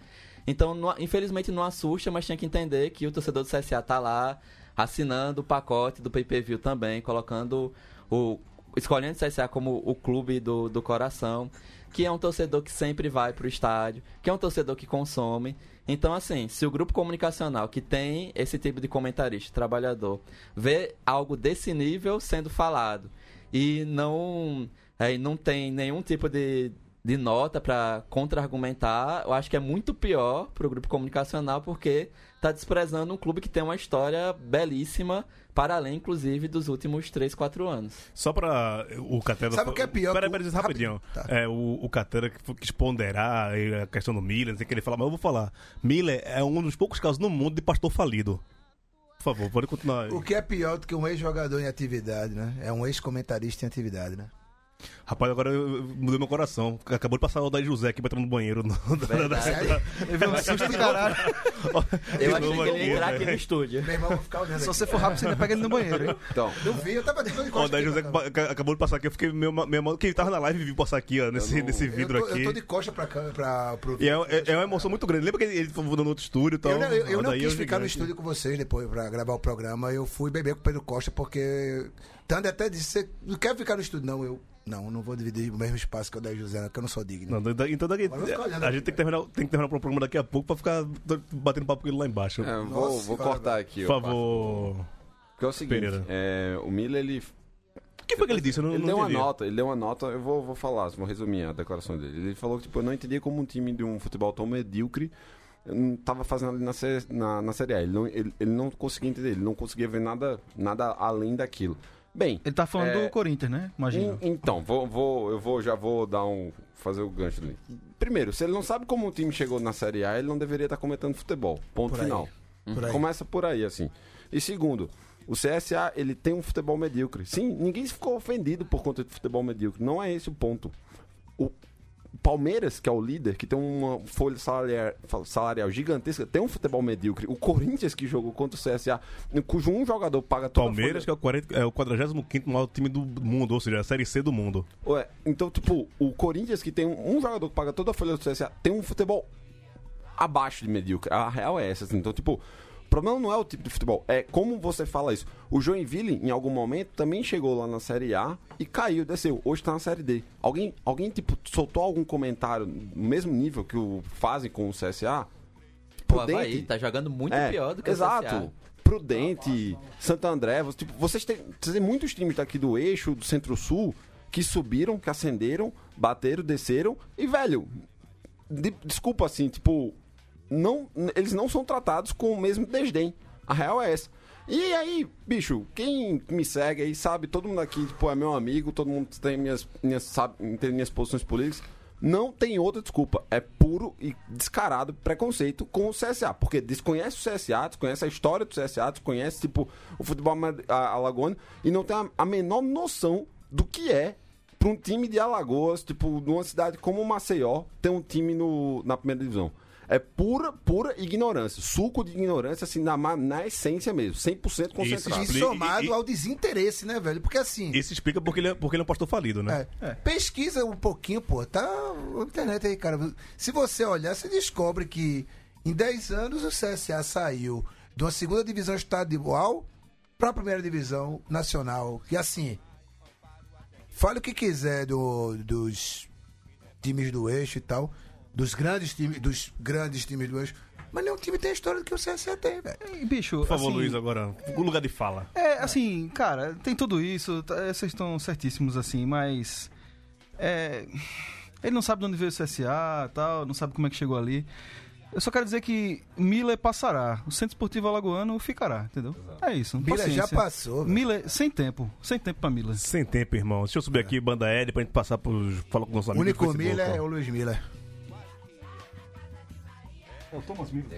Então, infelizmente não assusta, mas tinha que entender que o torcedor do CSA tá lá assinando o pacote do pay-per-view também, colocando o escolhendo o CSA como o clube do, do coração, que é um torcedor que sempre vai pro estádio, que é um torcedor que consome. Então, assim, se o grupo comunicacional que tem esse tipo de comentarista, trabalhador, vê algo desse nível sendo falado e não, é, não tem nenhum tipo de, de nota para contra-argumentar, eu acho que é muito pior pro grupo comunicacional porque tá desprezando um clube que tem uma história belíssima, para além, inclusive, dos últimos 3, 4 anos. Só pra o Catera. Sabe o que é pior? Peraí, Que o- peraí, rapidinho. Tá. É, o, o Catera que quis ponderar a questão do Miller, não sei o que ele fala, mas eu vou falar. Miller é um dos poucos casos no mundo de pastor falido. Por favor, pode continuar. aí. O que é pior do que um ex-jogador em atividade, né? É um ex-comentarista em atividade, né? Rapaz, agora mudei meu coração. Acabou de passar o Daí José aqui batendo no banheiro. No. Levei um susto do caralho. Eu achei que ele ia entrar aqui no estúdio. Meu irmão, vou ficar olhando Se você for rápido, você ainda pega ele no banheiro, hein? Então, Eu vi, eu tava de de o costas Daí aqui José que acabou de passar aqui, eu fiquei meio, meio mal. Quem tava na live viu passar aqui, ó, nesse, não- nesse Eu vidro tô, aqui. eu tô de coxa pra cá, pra, pro E é, é- é uma emoção muito grande. Lembra que ele falou no outro estúdio e tal? Eu, não- não quis é ficar no gigante. estúdio com vocês depois pra gravar o programa. Eu fui beber com o Pedro Costa porque. Tanto até disse: você não quer ficar no estúdio? Não, eu. Não, não vou dividir o mesmo espaço que o da José, porque eu não sou digno. Não, da- então daqui, a aqui, gente tem que, terminar, tem que terminar o programa daqui a pouco pra ficar do- batendo papo com ele lá embaixo. é, vou, Nossa, vou cortar aqui. Por favor. Porque é o seguinte, é, o Miller, ele O que foi que ele disse? Eu não, ele não deu uma nota, ele deu uma nota, eu vou, vou falar, vou resumir a declaração dele. Ele falou que tipo, eu não entendia como um time de um futebol tão medíocre hum, tava fazendo ali na, na, na Série A. Ele não, ele, ele não conseguia entender, ele não conseguia ver nada, nada além daquilo. Bem, Ele tá falando É. do Corinthians, né? Imagina. en- então, vou, vou, eu vou, já vou dar um, fazer o gancho ali. Primeiro, se ele não sabe como o time chegou na Série A, ele não deveria estar comentando futebol. Ponto Por aí. final. Por aí. Começa por aí, assim. E segundo, o CSA, ele tem um futebol medíocre. Sim, ninguém ficou ofendido por conta de futebol medíocre. Não é esse o ponto. O Palmeiras, que é o líder, que tem uma folha salarial, salarial gigantesca, tem um futebol medíocre. O Corinthians, que jogou contra o CSA, cujo um jogador paga toda Palmeiras, que é o, 40, é o 45 maior time do mundo, ou seja, a Série C do mundo. Ué, então, tipo, o Corinthians, que tem um, um jogador que paga toda a folha do CSA, tem um futebol abaixo de medíocre. A real é essa, assim. Então, tipo, o problema não é o tipo de futebol, é como você fala isso. O Joinville, em algum momento, também chegou lá na Série A e caiu, desceu. Hoje tá na Série D. Alguém, alguém tipo, soltou algum comentário no mesmo nível que o fazem com o CSA? O Havaí tá jogando muito É, pior do que exato. o CSA. Prudente, Santo André, você- tipo, vocês têm, vocês têm muitos times daqui do eixo, do centro-sul, que subiram, que ascenderam, bateram, desceram, e, velho, de- desculpa assim, tipo, não, eles não são tratados com o mesmo desdém. A real é essa. E aí, bicho, quem me segue aí sabe, todo mundo aqui, tipo, é meu amigo, todo mundo tem minhas, minhas, sabe, tem minhas posições políticas. Não tem outra desculpa. É puro e descarado preconceito com o CSA. Porque desconhece o CSA, desconhece a história do CSA, desconhece, tipo, o futebol alagoano e não tem a, a menor noção do que é para um time de Alagoas, tipo, numa cidade como Maceió, ter um time no, na primeira divisão. É pura, pura ignorância. Suco de ignorância, assim, na, na essência mesmo. 100% concentrado. E Explica- somado e- e- ao desinteresse, né, velho? Porque assim. Isso explica porque ele é, porque ele é um pastor falido, né? É. Pesquisa um pouquinho, pô. Tá na internet aí, cara. Se você olhar, você descobre que em 10 anos o CSA saiu de uma segunda divisão estadual para a primeira divisão nacional. E assim, fale o que quiser do- dos times do eixo e tal, dos grandes times, dos grandes times do eixo, mas nenhum time tem a história que o CSA tem, velho. Bicho, Por favor, assim, Luiz, agora. O lugar de fala. É, assim, cara, tem tudo isso, tá, é, vocês estão certíssimos assim, mas. É. Ele não sabe de onde veio o CSA tal, não sabe como é que chegou ali. Eu só quero dizer que Miller passará, o Centro Esportivo Alagoano ficará, entendeu? É isso. Miller já passou, velho. Miller, sem tempo, sem tempo pra Miller. Sem tempo, irmão. Deixa eu subir aqui, banda Ed, pra gente passar pros. Falar com O amigos. único do Facebook, Miller é o Luiz Miller.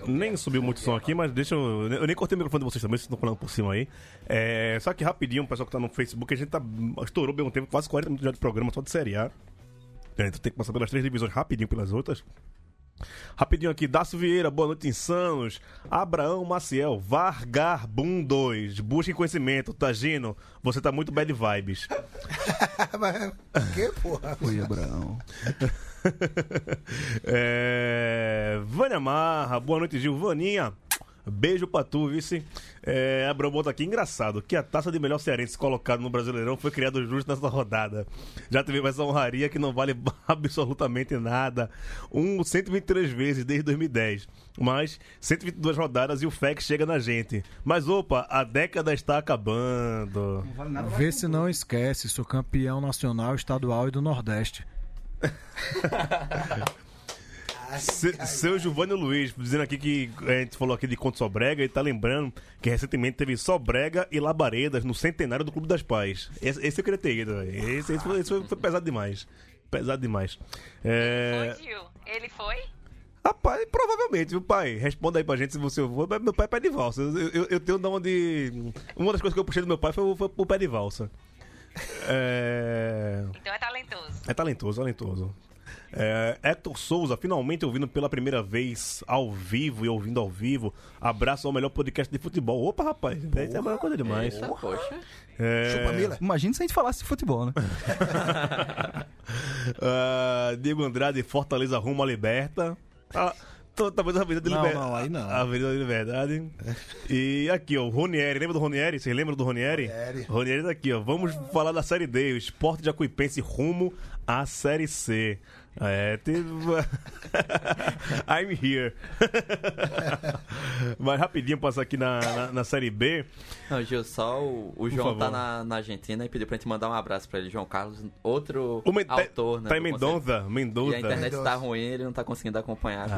Nem subiu muito som aqui, mas deixa eu. Eu nem cortei o microfone de vocês também, vocês estão falando por cima aí. É, só que rapidinho, o pessoal que tá no Facebook, a gente tá. Estourou bem um tempo, quase 40 minutos já de programa só de Série A. Então tem que passar pelas três divisões rapidinho pelas outras. Rapidinho aqui, Dácio Vieira, boa noite, insanos. Abraão Maciel, Vargarbum 2. Busquem conhecimento, Tagino. Você tá muito bad vibes. Mas, que porra? Oi, Abraão. é... Vânia Marra, boa noite, Gil. Beijo pra tu, vice. É, Abraão bota aqui, engraçado, que a taça de melhor cearense colocado no Brasileirão foi criada justo nessa rodada. Já teve essa honraria que não vale absolutamente nada. Um 123 vezes desde 2010. Mas 122 rodadas e o FEC chega na gente. Mas opa, a década está acabando. Vê se não esquece, sou campeão nacional, estadual e do Nordeste. Se- seu Giovanni Luiz, dizendo aqui que a gente falou aqui de Conto Sobrega, ele tá lembrando que recentemente teve Sobrega e Labaredas no centenário do Clube das Pais. Esse, esse eu queria ter ido, esse, esse foi, esse foi- foi pesado demais. Pesado demais. É... Foi, Gil? Ele foi? Rapaz, provavelmente, viu, pai? Responda aí pra gente se você for. Meu pai é pé de valsa. Eu, eu, eu tenho da onde. Uma das coisas que eu puxei do meu pai foi, o- foi o pé de valsa. É. Então é talentoso. É talentoso, talentoso. É, Hector Souza, finalmente ouvindo pela primeira vez ao vivo e ouvindo ao vivo. Abraço ao melhor podcast de futebol. Opa, rapaz, isso é a melhor coisa demais. Eita, poxa. É, Chupa Mila. Imagina se a gente falasse de futebol, né? ah, Diego Andrade, Fortaleza rumo à Liberta. Ah, talvez a Avenida de Não, Liberdade. não, aí não. A Avenida da Liberdade. E aqui, ó, o Ronieri. Lembra do Ronieri? Vocês lembram do Ronieri? Ronieri. Ronieri tá aqui, ó. Vamos falar da Série D, o Esporte de Acuipense rumo à Série C. É, teve... I'm here. Mas rapidinho passar aqui na, na, na Série B. Não, Gil, só o, o João favor. tá na, na Argentina e pediu pra gente mandar um abraço pra ele, João Carlos, outro O Men- tá- autor, né? Tá em do Mendonça. Mendoza. E a internet Mendoza. tá ruim, ele não tá conseguindo acompanhar.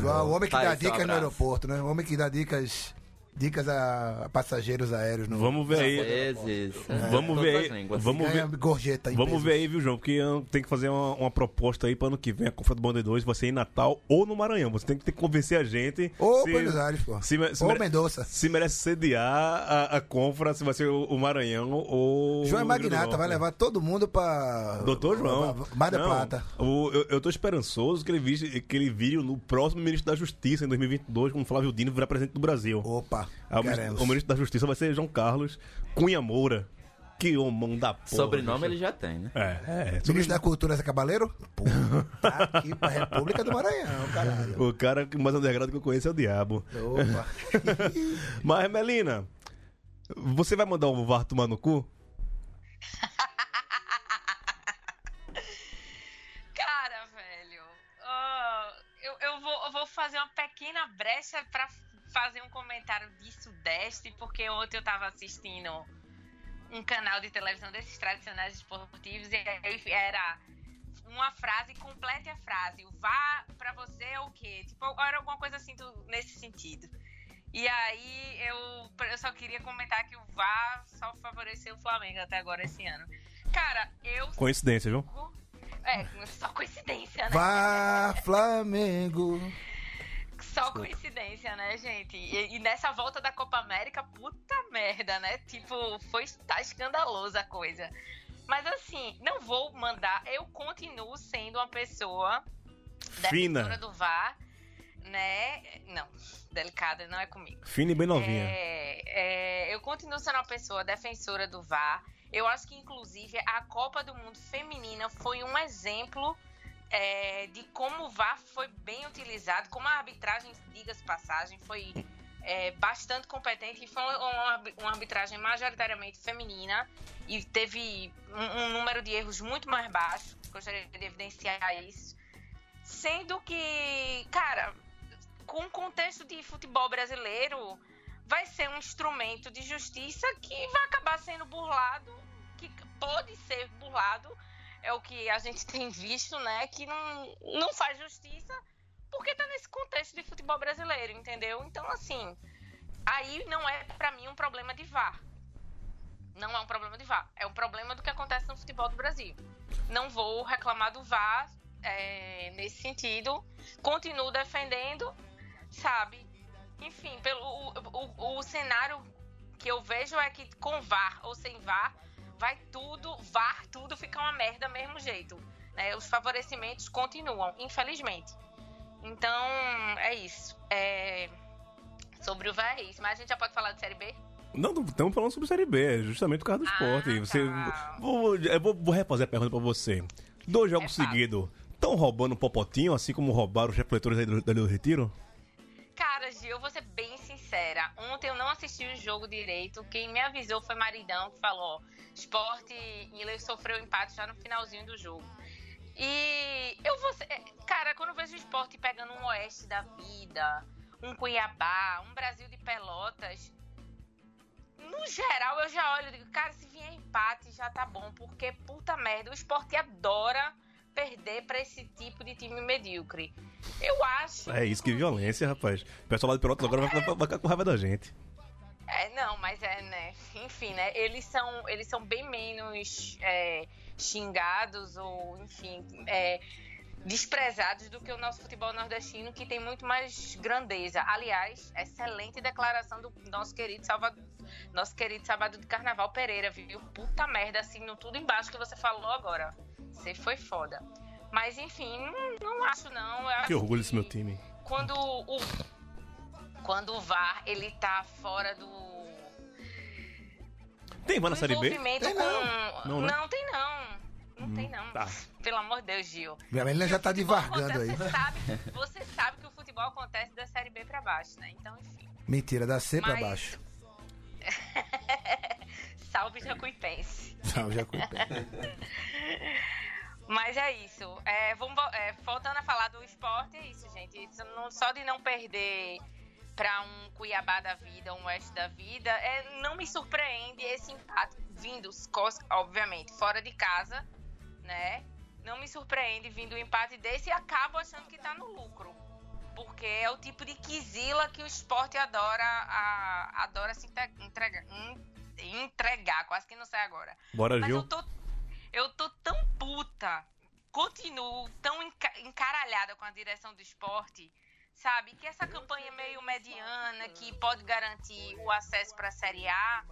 João, o homem que Tá dá dicas no aeroporto, né? O homem que dá dicas, dicas a passageiros aéreos. No, Vamos ver aí. Vezes, é, Vamos todas ver aí. Vamos Ganha ver. gorjeta Vamos pesos. ver aí, viu, João? Porque eu tenho que fazer uma, uma proposta aí para ano que vem. A Confra do Banda 2 vai ser em Natal ou no Maranhão. Você tem que, ter que convencer a gente. Ô, se- Buenos Aires, pô. Se, se mere- Mendonça. se merece sediar a, a Confra, se vai ser o, o Maranhão ou. João é o Magnata, vai Norte. levar todo mundo pra. Doutor João. Mar del Plata. o- eu, eu tô esperançoso que ele, vire, que ele vire no próximo ministro da Justiça, em 2022, quando Flávio Dino virar presidente do Brasil. Opa, Ah, o, ministro, queremos. o ministro da Justiça vai ser João Carlos Cunha Moura. Que homão da porra. Sobrenome ele já tem, né? É, é. Ministro da Cultura, Zé Cabaleiro? Tá aqui pra República do Maranhão, caralho. O cara que mais underground que eu conheço é o Diabo. Opa. Mas, Melina, você vai mandar o VAR tomar no cu? Cara, velho, eu, eu, vou, eu vou fazer uma pequena brecha pra fazer um comentário disso deste, porque ontem eu tava assistindo um canal de televisão desses tradicionais esportivos e aí era uma frase, complete a frase. O vá pra você é o quê? Tipo, era alguma coisa assim do- nesse sentido. E aí eu, eu só queria comentar que o VAR só favoreceu o Flamengo até agora esse ano. Cara, eu Coincidência, viu? é, só coincidência, né? Vá, Flamengo. Só coincidência, né, gente? E, e nessa volta da Copa América, puta merda, né? Tipo, foi tá escandalosa a coisa. Mas assim, não vou mandar. Eu continuo sendo uma pessoa Fina. defensora do VAR, né? Não, delicada, não é comigo. Fina e bem novinha. É, é, eu continuo sendo uma pessoa defensora do VAR. Eu acho que, inclusive, a Copa do Mundo Feminina foi um exemplo é, de como o VAR foi bem utilizado, como a arbitragem, diga-se passagem, foi é, bastante competente e foi uma, uma arbitragem majoritariamente feminina e teve um, um número de erros muito mais baixo. Gostaria de evidenciar isso. Sendo que, cara, com o contexto de futebol brasileiro, vai ser um instrumento de justiça que vai acabar sendo burlado, que pode ser burlado, é o que a gente tem visto, né? Que não, não faz justiça porque tá nesse contexto de futebol brasileiro, entendeu? Então, assim, aí não é pra mim um problema de VAR. Não é um problema de VAR, é um problema do que acontece no futebol do Brasil. Não vou reclamar do VAR é, nesse sentido, continuo defendendo, sabe? Enfim, pelo o, o, o cenário que eu vejo é que com VAR ou sem VAR, vai tudo, VAR, tudo fica uma merda mesmo jeito. né? Os favorecimentos continuam, infelizmente. Então, é isso. É... Sobre o VAR é isso. Mas a gente já pode falar de Série B? Não, estamos falando sobre Série B, é justamente por causa do esporte. Você, vou, vou, vou refazer a pergunta pra você. Dois jogos seguidos, estão roubando o Popotinho, assim como roubaram os refletores aí do, do Retiro? Cara, Gil, eu vou ser bem sincera. Ontem eu não assisti o jogo direito. Quem me avisou foi Maridão, que falou: esporte ele sofreu empate já no finalzinho do jogo. E eu vou. Cara, quando eu vejo o esporte pegando um Oeste da vida, um Cuiabá, um Brasil de Pelotas, no geral eu já olho e digo, cara, se vier empate já tá bom, porque puta merda, o esporte adora perder pra esse tipo de time medíocre. Eu acho. É isso, que violência, rapaz. O pessoal lá de Pelotas agora vai, vai, ficar com raiva da gente. É, não, mas é, né? Enfim, né? Eles são, eles são bem menos é, xingados ou, enfim, é, desprezados do que o nosso futebol nordestino, que tem muito mais grandeza. Aliás, excelente declaração do nosso querido Salvador, nosso querido Sábado de Carnaval Pereira, viu? Puta merda, assim, no tudo embaixo que você falou agora. Você foi foda. Mas enfim, não, não acho não. Eu acho Que orgulho desse meu time. quando o quando o VAR ele tá fora do Tem VAR na do Série B? Tem com não. Não, né? tem não. Não tem não. tá. Pelo amor de Deus, Gil. Minha menina já tá divargando Acontece- aí. Você sabe, você sabe que o futebol acontece da série B pra baixo, né? Então, enfim. Mentira, da C pra Mas- baixo. Salve Jacuipense. Não, já culpa. Mas é isso. É, vamos, é, voltando a falar do esporte, é isso, gente. Isso não- só de não perder pra um Cuiabá da vida, um Oeste da vida, é, não me surpreende esse empate vindo, obviamente, fora de casa, né? Não me surpreende vindo um empate desse e acabo achando que tá no lucro. Porque é o tipo de quizila que o esporte adora, a- adora se entregar, en- entregar. Quase que não sai agora. Bora, Mas Gil. eu tô, eu tô tão puta, continuo tão enca- encaralhada com a direção do esporte, sabe? Que essa campanha meio mediana, que pode garantir o acesso pra Série A,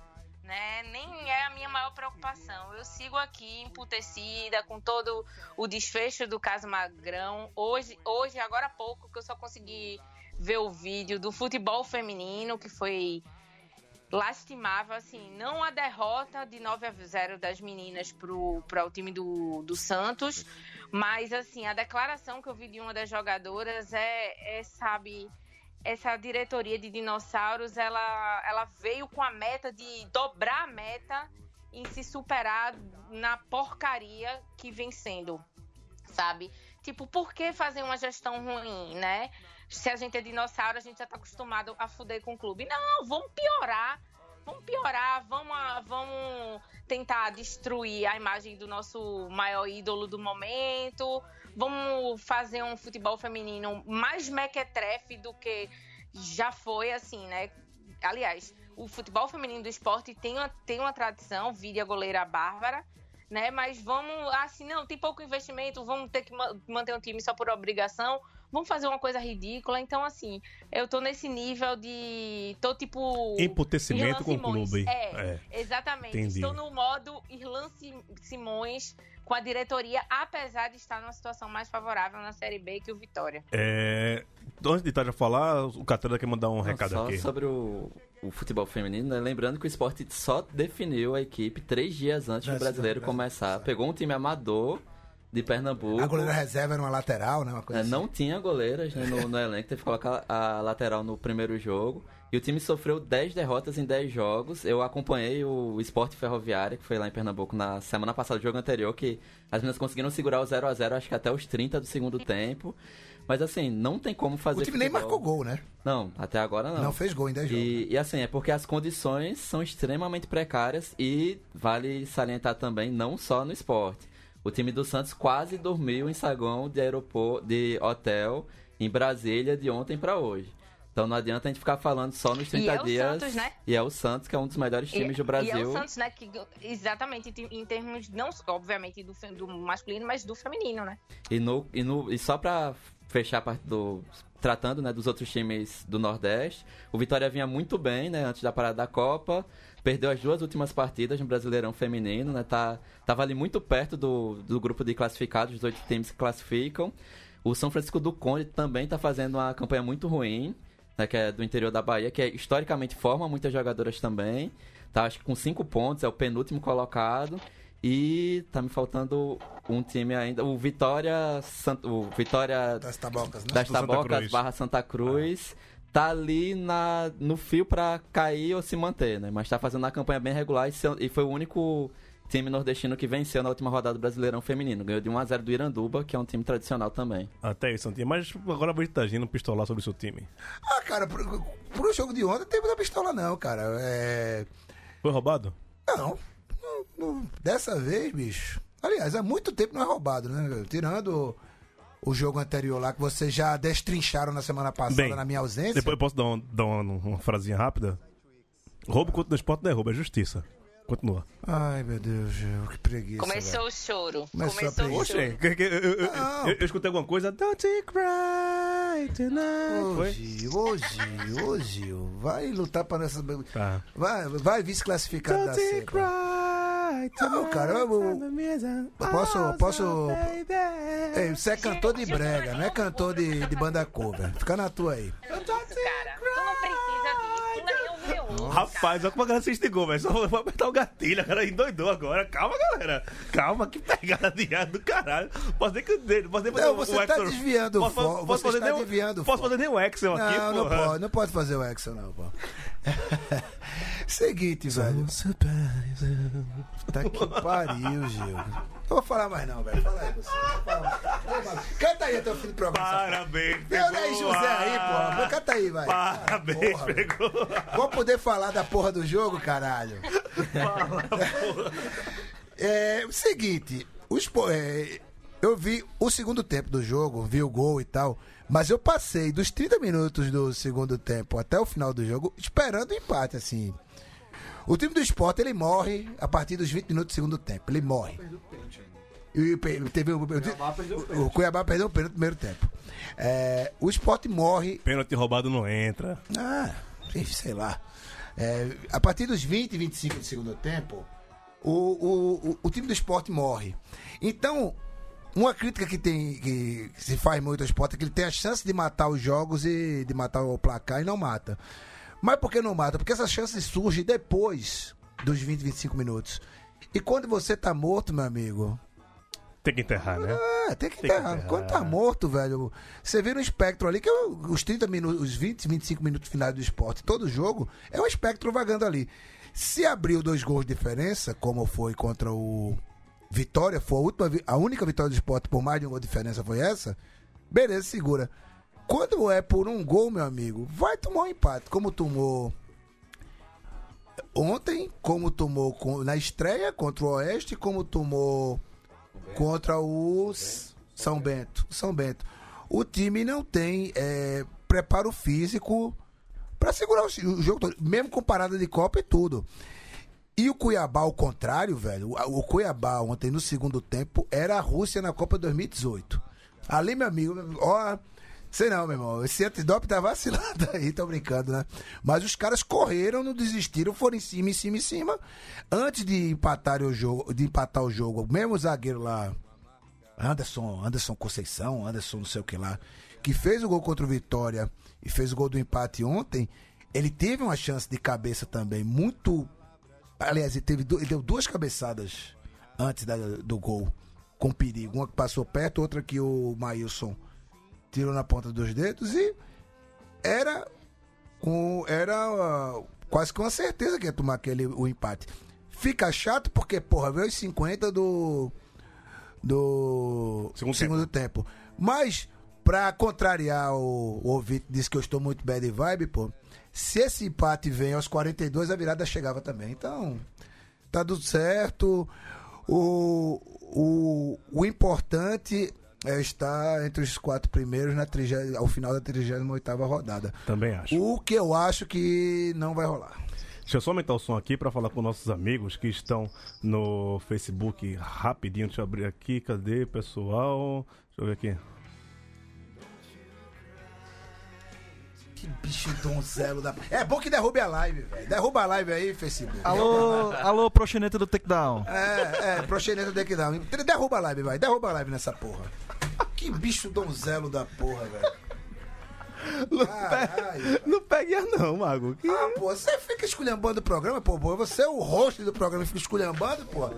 né? Nem é a minha maior preocupação. Eu sigo aqui emputecida com todo o desfecho do caso Magrão. Hoje, hoje agora há pouco, que eu só consegui ver o vídeo do futebol feminino, que foi lastimável, assim, não a derrota de 9 a 0 das meninas para o time do, do Santos, mas assim, a declaração que eu vi de uma das jogadoras é, é sabe, essa diretoria de dinossauros, ela, ela veio com a meta de dobrar a meta em se superar na porcaria que vem sendo, sabe? Tipo, por que fazer uma gestão ruim, né? Se a gente é dinossauro, a gente já tá acostumado a fuder com o clube. Não, vamos piorar. Vamos piorar, vamos, vamos tentar destruir a imagem do nosso maior ídolo do momento. Vamos fazer um futebol feminino mais mequetrefe do que já foi, assim, né? Aliás, o futebol feminino do esporte tem uma, tem uma tradição, vide a goleira Bárbara, né? Mas vamos, assim, não, tem pouco investimento, vamos ter que ma- manter um time só por obrigação, vamos fazer uma coisa ridícula. Então, assim, eu tô nesse nível de. tô tipo. Emputecimento com o clube. É, exatamente. Entendi. Estou no modo Irlan Sim- Simões com a diretoria, apesar de estar numa situação mais favorável na Série B que o Vitória. É, antes de Tati falar, o Catarina quer mandar um Não, recado só aqui. sobre o, o futebol feminino, né? lembrando que o esporte só definiu a equipe três dias antes do brasileiro começar. Pegou um time amador de Pernambuco. A goleira reserva era uma lateral, né? Uma coisa É, assim. não tinha goleiras né, no, no elenco, teve que colocar a lateral no primeiro jogo. E o time sofreu 10 derrotas em 10 jogos. Eu acompanhei o Esporte Ferroviário, que foi lá em Pernambuco na semana passada, o jogo anterior, que as meninas conseguiram segurar o 0 a 0 acho que até os 30 do segundo tempo. Mas assim, não tem como fazer O time nem futebol. marcou gol, né? Não, até agora não. Não fez gol em 10 jogos. E, e assim, é porque as condições são extremamente precárias e vale salientar também, não só no esporte. O time do Santos quase dormiu em saguão de aeroporto, de hotel em Brasília de ontem pra hoje. Então não adianta a gente ficar falando só nos 30 E é o dias. Santos, né? E é o Santos, que é um dos melhores times do E é Brasil. o Santos, né? Que, exatamente, em termos, não obviamente do, do masculino, mas do feminino, né? E, no, e, no, e só pra fechar a parte do. Tratando né, dos outros times do Nordeste, o Vitória vinha muito bem, né? Antes da parada da Copa. Perdeu as duas últimas partidas no Brasileirão Feminino, né? Tá, tava ali muito perto do, do grupo de classificados, os oito times que classificam. O São Francisco do Conde também tá fazendo uma campanha muito ruim, né, que é do interior da Bahia, que é, historicamente forma muitas jogadoras também. Tá, acho que com cinco pontos, é o penúltimo colocado. E tá me faltando um time ainda, o Vitória, Sant... o Vitória Das tabocas, né? das Santa Tabocas Cruz. barra Santa Cruz. Tá ali na, no fio pra cair ou se manter, né? Mas tá fazendo uma campanha bem regular e, se- e foi o único time nordestino que venceu na última rodada do Brasileirão Feminino. Ganhou de 1x0 do Iranduba, que é um time tradicional também. Até isso, Santinho. Mas agora a gente tá agindo pistolar sobre o seu time. Ah, cara, pro, pro jogo de ontem não teve da pistola, não, cara. É. Foi roubado? Não, não- não- Dessa vez, bicho. Aliás, há muito tempo não é roubado, né? Tirando o, jogo anterior lá que vocês já destrincharam na semana passada Bem, na minha ausência. Depois eu posso dar, um- dar uma, uma frasinha rápida? Roubo contra o esporte não é roubo, é justiça. Continua. Ai, meu Deus, que preguiça. Começou velho. o choro. Começou Começou, a o choro. Eu, eu- eu- eu- eu escutei alguma coisa. Don't you cry tonight. Gil, ô Gil, vai lutar para essa. Tá. Vai, vai vice-classificado da Don't you cry Não, cara, eu- eu posso- posso-. Ei, você é cantor de brega, não é cantor de, de banda cover. Fica na tua aí. Cara, tu não precisa disso. Tu nem ouviu um. Rapaz, olha como a galera se instigou, velho. Só vou apertar o gatilho, a galera endoidou agora. Calma, galera. Calma, que pegada de ar do caralho. Posso nem que eu dê- posso nem fazer Não, o- você o tá Excel. desviando o posso, fazer nem o- desviando o Posso fazer nem o Excel aqui, Não, não pode, não pode fazer o Excel, não, pô. Seguinte, velho. Tá que pariu, Gil. Não vou falar mais não, velho. Fala aí você. Canta aí até o fim do programa. Parabéns, Meu pegou. aí, José aí, porra. Canta aí, vai. Parabéns, Porra, pegou. Vou poder falar da porra do jogo, caralho. É o seguinte, os, é, eu vi o segundo tempo do jogo, vi o gol e tal, mas eu passei dos 30 minutos do segundo tempo até o final do jogo esperando o empate, assim. O time do esporte, ele morre a partir dos 20 minutos do segundo tempo, ele morre. E teve o, o, o Cuiabá perdeu o pênalti no primeiro tempo. É, o esporte morre Pênalti roubado não entra. ah, sei lá. É, a partir dos 20, 25 do segundo tempo, o, o, o, o time do esporte morre. Então, uma crítica que tem que se faz muito ao esporte é que ele tem a chance de matar os jogos e de matar o placar e não mata. Mas por que não mata? Porque essa chance surge depois dos 20, 25 minutos. E quando você tá morto, meu amigo, Tem que enterrar, né? é, tem que Tem que enterrar. enterrar. Quando tá morto, velho, você vira um espectro ali, que é os 30 minutos, os 20, 25 minutos finais do esporte, todo jogo, é um espectro vagando ali. Se abriu dois gols de diferença, como foi contra o Vitória, foi a, última, a única vitória do esporte por mais de um gol de diferença foi essa, beleza, segura. Quando é por um gol, meu amigo, vai tomar um empate, como tomou ontem, como tomou na estreia contra o Oeste, como tomou contra o São Bento. São Bento. O time não tem é, preparo físico para segurar o, jogo todo, mesmo com parada de Copa e tudo. E o Cuiabá, ao contrário, velho, o Cuiabá ontem no segundo tempo era a Rússia na Copa 2018. Ali, meu amigo, ó, sei não, meu irmão, esse antidoping tá vacilando aí, tô brincando, né? Mas os caras correram, não desistiram, foram em cima, em cima, em cima. Antes de empatar o jogo, de empatar o jogo, mesmo o zagueiro lá, Anderson, Anderson Conceição, Anderson não sei o que lá, que fez o gol contra o Vitória e fez o gol do empate ontem, ele teve uma chance de cabeça também muito. Aliás, ele, teve, ele deu duas cabeçadas antes da- do gol, com perigo. Uma que passou perto, outra que o Maílson tirou na ponta dos dedos e era com era ah, quase com uma certeza que ia tomar aquele o empate. Fica chato porque, porra, veio os 50 do do Segundo segundo, tempo. Mas, pra contrariar o, o ouvinte, disse que eu estou muito bad vibe, pô. Se esse empate vem aos 42, a virada chegava também. Então, tá tudo certo. O, o, o importante é estar entre os quatro primeiros na trigé- ao final da 38 rodada. Também acho. O que eu acho que não vai rolar. Deixa eu só aumentar o som aqui pra falar com nossos amigos que estão no Facebook rapidinho. Deixa eu abrir aqui. Cadê, pessoal? Deixa eu ver aqui. Que bicho donzelo da. É bom que derrube a live, velho. Derruba a live aí, Facebook. Alô, alô, proxeneta do Takedown. É, é, proxeneta do Deckdown. Derruba a live, vai. Derruba a live nessa porra. Que bicho donzelo da porra, velho. Caralho. Não pegue a não, Mago. Que- Ah, pô, você fica esculhambando o programa, pô, pô. Você é o host do programa e fica esculhambando, pô.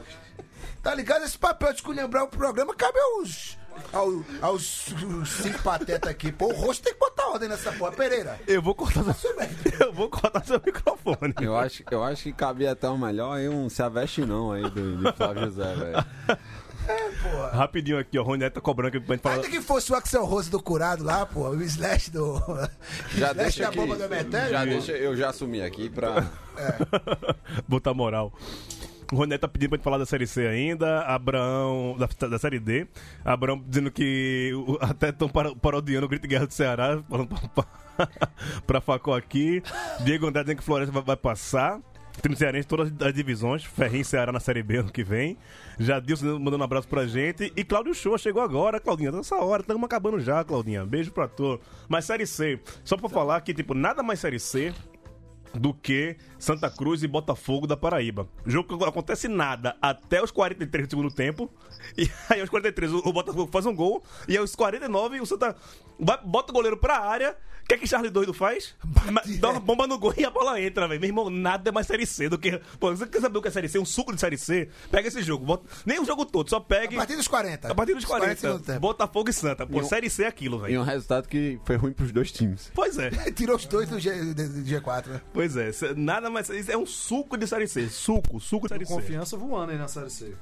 Tá ligado? Esse papel de esculhambar o programa cabe aos. Aos, aos, os cinco patetas aqui. Pô, o rosto tem que botar ordem nessa porra. Pereira. Eu vou cortar seu, eu vou cortar seu microfone. Eu acho, eu acho que cabia até um melhor aí, um se aveste não aí do, do Flávio José, velho. É, porra. Rapidinho aqui, ó. Rony tá cobrando aqui pra gente falar. Ainda que fosse o Axel Rose do curado lá, pô, o slash do. Já slash deixa da aqui, bomba do Emetério. já deixa, eu já assumi aqui pra... Botar moral. O Roné tá pedindo pra gente falar da Série C ainda. Abraão, da, da Série D. Abraão dizendo que até estão parodiando o Grito de Guerra do Ceará, falando pra, pra, pra Facó aqui. Diego Andrade dizendo que Floresta vai, vai passar. Time cearense, todas as divisões. Ferrinho Ceará na Série B ano que vem. Jadilson mandando um abraço pra gente. E Cláudio Show chegou agora, Claudinha. Nessa hora, estamos acabando já, Claudinha. Beijo pra tu. Mas Série C, só pra falar que, tipo, nada mais Série C do que Santa Cruz e Botafogo da Paraíba. Jogo que não acontece nada até os 43 do segundo tempo. E aí, aos 43, o Botafogo faz um gol. E aos 49, o Santa bota o goleiro pra área. O que é que Charlie Doido faz? Ma- Dá uma bomba no gol e a bola entra, velho. Meu irmão, nada é mais Série C do que. Pô, você quer saber o que é Série C? Um suco de Série C? Pega esse jogo. bota- Nem o jogo todo, só pegue. A partir dos 40. A partir dos 40. segundos tempo. Botafogo e Santa. Pô, E um- Série C é aquilo, E velho. um resultado que foi ruim pros dois times. Pois é. Tirou os dois do, G, do- do G4, né? Pois é. Nada mais. É um suco de Série C. Suco, suco de Série C. Confiança voando aí na Série C.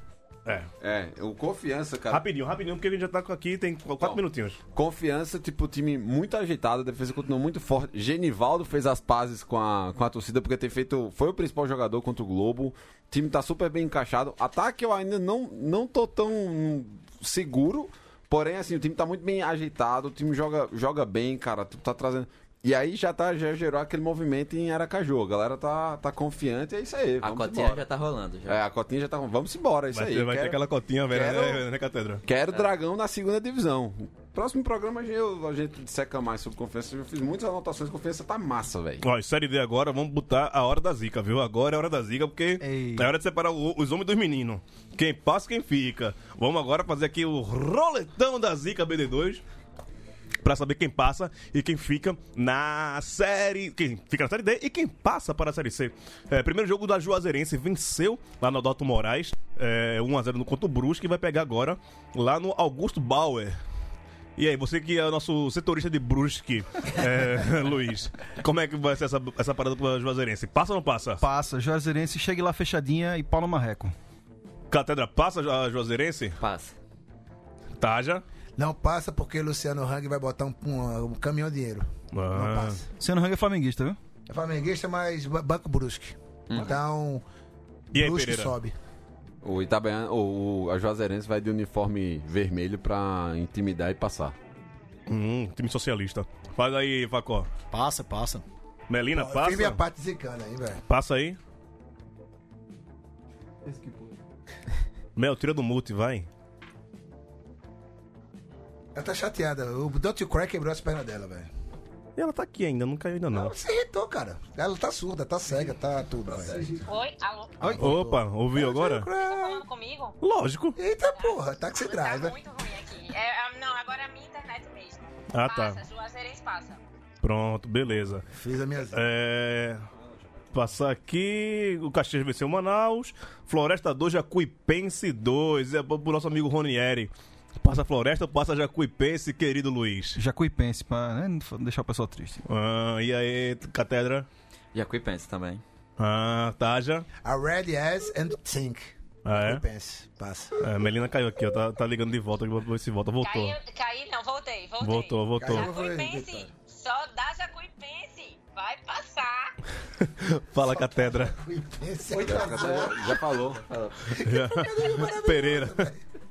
É. É, o Confiança, cara. Rapidinho, rapidinho, porque a gente já tá aqui, tem qu- quatro Não. minutinhos. Confiança, tipo, time muito ajeitado, a defesa continuou muito forte. Genivaldo fez as pazes com a, com a torcida, porque ter feito. Foi o principal jogador contra o Globo. O time tá super bem encaixado. Ataque eu ainda não, não tô tão seguro. Porém, assim, o time tá muito bem ajeitado, o time joga, joga bem, cara. Tá trazendo. E aí já, tá, já gerou aquele movimento em Aracaju. A galera tá, tá confiante, é isso aí. A Vamos cotinha embora. já tá rolando. Já. É, a cotinha já tá. Vamos embora, é isso Vai, aí. ter, vai ter Quero- aquela cotinha, velho, quero- né, né, Catedra? Quero Dragão na segunda divisão. Próximo programa eu, a gente disseca mais sobre confiança. Eu fiz muitas anotações. Confiança tá massa, velho. Ó, Série D agora, vamos botar a hora da zica, viu? Agora é a hora da zica, porque Ei. é hora de separar o- os homens dos meninos. Quem passa, quem fica. Vamos agora fazer aqui o roletão da zica BD2. Pra saber quem passa e quem fica na série. Quem fica na série D e quem passa para a série C. É, primeiro jogo da Juazeirense venceu lá no Adalto Moraes. É, 1x0 no contra o Brusque e vai pegar agora lá no Augusto Bauer. E aí, você que é o nosso setorista de Brusque, é, Luiz, como é que vai ser essa, essa parada pra Juazeirense? Passa ou não passa? Passa, Juazeirense, chegue lá fechadinha e pau no marreco. Catedra passa a Juazeirense? Passa. Taja? Não passa porque Luciano Hang vai botar um, um- um caminhão de dinheiro. Não Ah, passa. Sendo Hang é flamenguista, viu? É flamenguista, mas ba- Banco Brusque. Então, E aí, Brusque Pereira? sobe. O Itabaiana, o, a Juazeirense vai de uniforme vermelho pra intimidar e passar. Hum, time socialista. Faz aí, Facó. Passa, passa. Melina, eu passa? fiz minha parte zicana aí, velho. Passa aí. Mel, tira do mute, vai. Ela tá chateada. O Don't You Cry quebrou as pernas dela, velho. E ela tá aqui ainda, não caiu ainda não. Ela se irritou, cara. Ela tá surda, tá cega, tá tudo, velho. Oi? Alô? Opa, ouviu agora? Tá falando comigo? Lógico. Eita porra, Tá driver. muito ruim aqui. É, ah, não, agora é a minha internet mesmo. Ah, tá. Passa, Juazeirense passa. Pronto, beleza. Fiz a minha. É. Passar aqui. O Caxias venceu Manaus. Floresta 2, Jacuipense 2. É pro nosso amigo Ronieri. Passa Floresta, passa Jacuipense, querido Luiz. Jacuipense, pra né, não deixar o pessoal triste. Ah, e aí, Catedra? Jacuipense também. Ah, Taja. A Red Yes and Think. Ah, é? Pense, passa. é? Melina caiu aqui, ó. Tá, tá ligando de volta. Vou ver se volta. Voltou. Caí, caí, não, voltei, voltei. Voltou, voltou. Jacuipense, só dá Jacuipense. Vai passar. Fala, Catedra. Pense. Já, já falou. Pereira.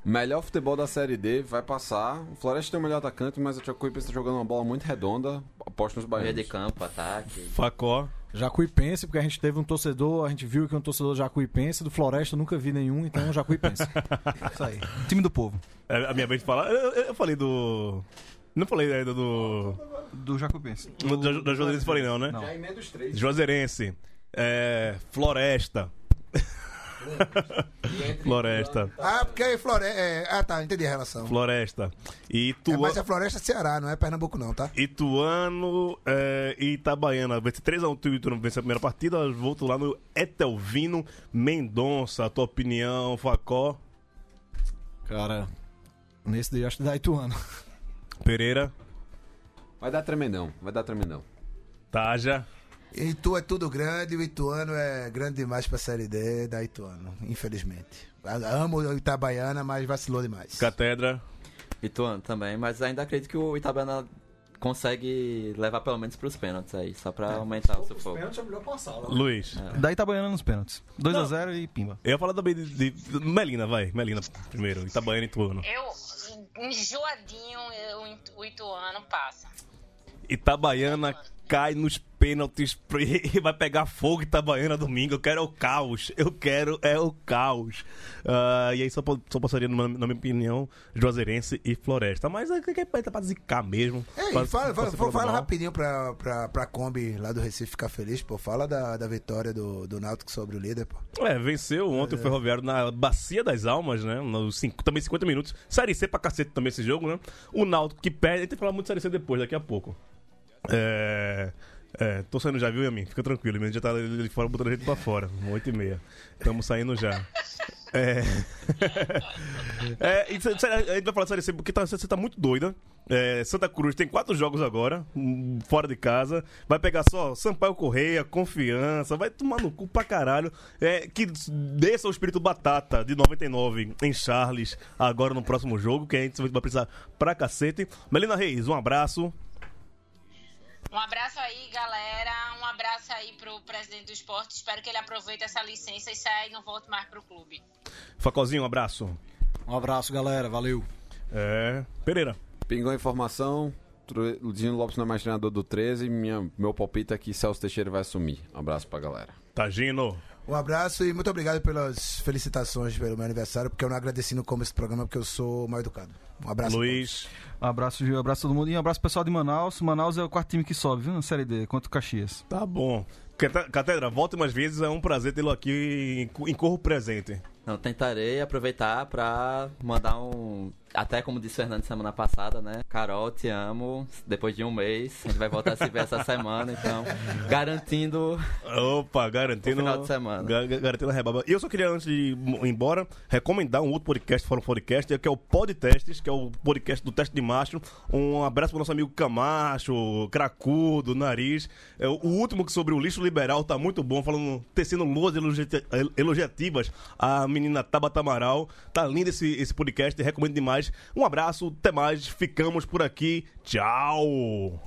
Melhor futebol da Série D vai passar. O Floresta tem o melhor atacante, mas o Chacuipense tá jogando uma bola muito redonda. Aposto nos Meio baianos. de campo, ataque. Facó. Jacuipense, porque a gente teve um torcedor, a gente viu que um torcedor jacuipense, do Floresta eu nunca vi nenhum, então Jacuipense. Isso aí. Time do povo. É a minha vez de falar. Eu, eu- falei do. Não falei ainda do. Do Jacuipense. do da, da Juazeirense, falei não, né? Não. Já emenda os três. Juazeirense. É, Floresta. Floresta. Ah, porque aí Floresta. É... Ah, tá, entendi a relação. Floresta. E É, Itua... mas é Floresta Ceará, não é Pernambuco, não, tá? Ituano é, e Itabaiana. Vence 3x1 o Ituano vence a primeira partida. Volto lá no Etelvino Mendonça. A tua opinião, Facó, Cara, nesse daí acho que dá Ituano. Pereira, Vai dar tremendão, vai dar tremendão. Taja. Itu é tudo grande, o Ituano é grande demais pra Série D da Ituano, infelizmente. Amo o Itabaiana, mas vacilou demais. Catedra. Ituano também, mas ainda acredito que o Itabaiana consegue levar pelo menos pros pênaltis aí, só pra aumentar o sufoco. é melhor passar, Luiz. Daí Itabaiana nos pênaltis. 2x0 e pimba. Eu ia falar também de, de- de- Melina, vai. Melina primeiro. Itabaiana e Ituano. Eu, enjoadinho, eu- o Ituano passa. Itabaiana cai nos pênaltis e vai pegar fogo Itabaiana domingo. Eu quero é o caos. Eu quero é o caos. Ah, e aí só, só passaria, na, na minha opinião, Juazeirense e Floresta. Mas é que é pra, zicar mesmo. Ei, Pra- fala, pra fala, fala, rapidinho pra, pra, pra Kombi lá do Recife ficar feliz, pô. Fala da, da vitória do, do Náutico sobre o líder, pô. É, venceu ontem o Ferroviário na Bacia das Almas, né? Nos cinco, também 50 minutos. Série C pra cacete também esse jogo, né? O Náutico que perde. A gente vai falar muito de Série C depois, daqui a pouco. É. É, tô saindo já, viu, Yamin? Fica tranquilo, gente já tá ali fora botando a gente pra fora. 8 e meia. Tamo saindo já. É. é sé- sério, a gente vai falar C porque tá, você tá muito doida. É, Santa Cruz tem quatro jogos agora, hum, fora de casa. Vai pegar só Sampaio Correia, Confiança, vai tomar no cu pra caralho. É, que desça o espírito batata de 99 em Charles agora no próximo jogo, que a gente vai precisar pra cacete. Melina Reis, um abraço. Um abraço aí, galera. Um abraço aí pro presidente do esporte. Espero que ele aproveite essa licença e saia e não volte mais pro clube. Facozinho, um abraço. Um abraço, galera. Valeu. É. Pereira. Pingou a informação. Ludinho Lopes não é mais treinador do 13. Minha, meu palpite é que Celso Teixeira vai assumir. Um abraço pra galera. Tagino. Um abraço e muito obrigado pelas felicitações pelo meu aniversário, porque eu não agradeci no começo do programa, porque eu sou mal educado. Um abraço. Luiz. Um abraço, Gil. Um abraço a todo mundo. E um abraço pro pessoal de Manaus. Manaus é o quarto time que sobe, viu? Na Série D, contra o Caxias. Tá bom. Cate- Catedra, volte mais vezes. É um prazer tê-lo aqui em, corpo presente. Não, tentarei aproveitar pra mandar um. Até como disse o Fernando semana passada, né? Carol, te amo. Depois de um mês, a gente vai voltar a se ver essa semana, então. Garantindo. Opa, garantindo. O final de semana. ga- ga- garantindo a rebaba. E eu só queria, antes de ir embora, recomendar um outro podcast fora um podcast, que é o Podtestes, que é o podcast do teste de macho. Um abraço pro nosso amigo Camacho, Cracudo, Nariz. É, o último que sobre o lixo liberal tá muito bom, falando, tecendo luas elogi- elogiativas a menina Tabata Amaral. Tá lindo esse, esse podcast, recomendo demais. Um abraço, até mais, ficamos por aqui. Tchau!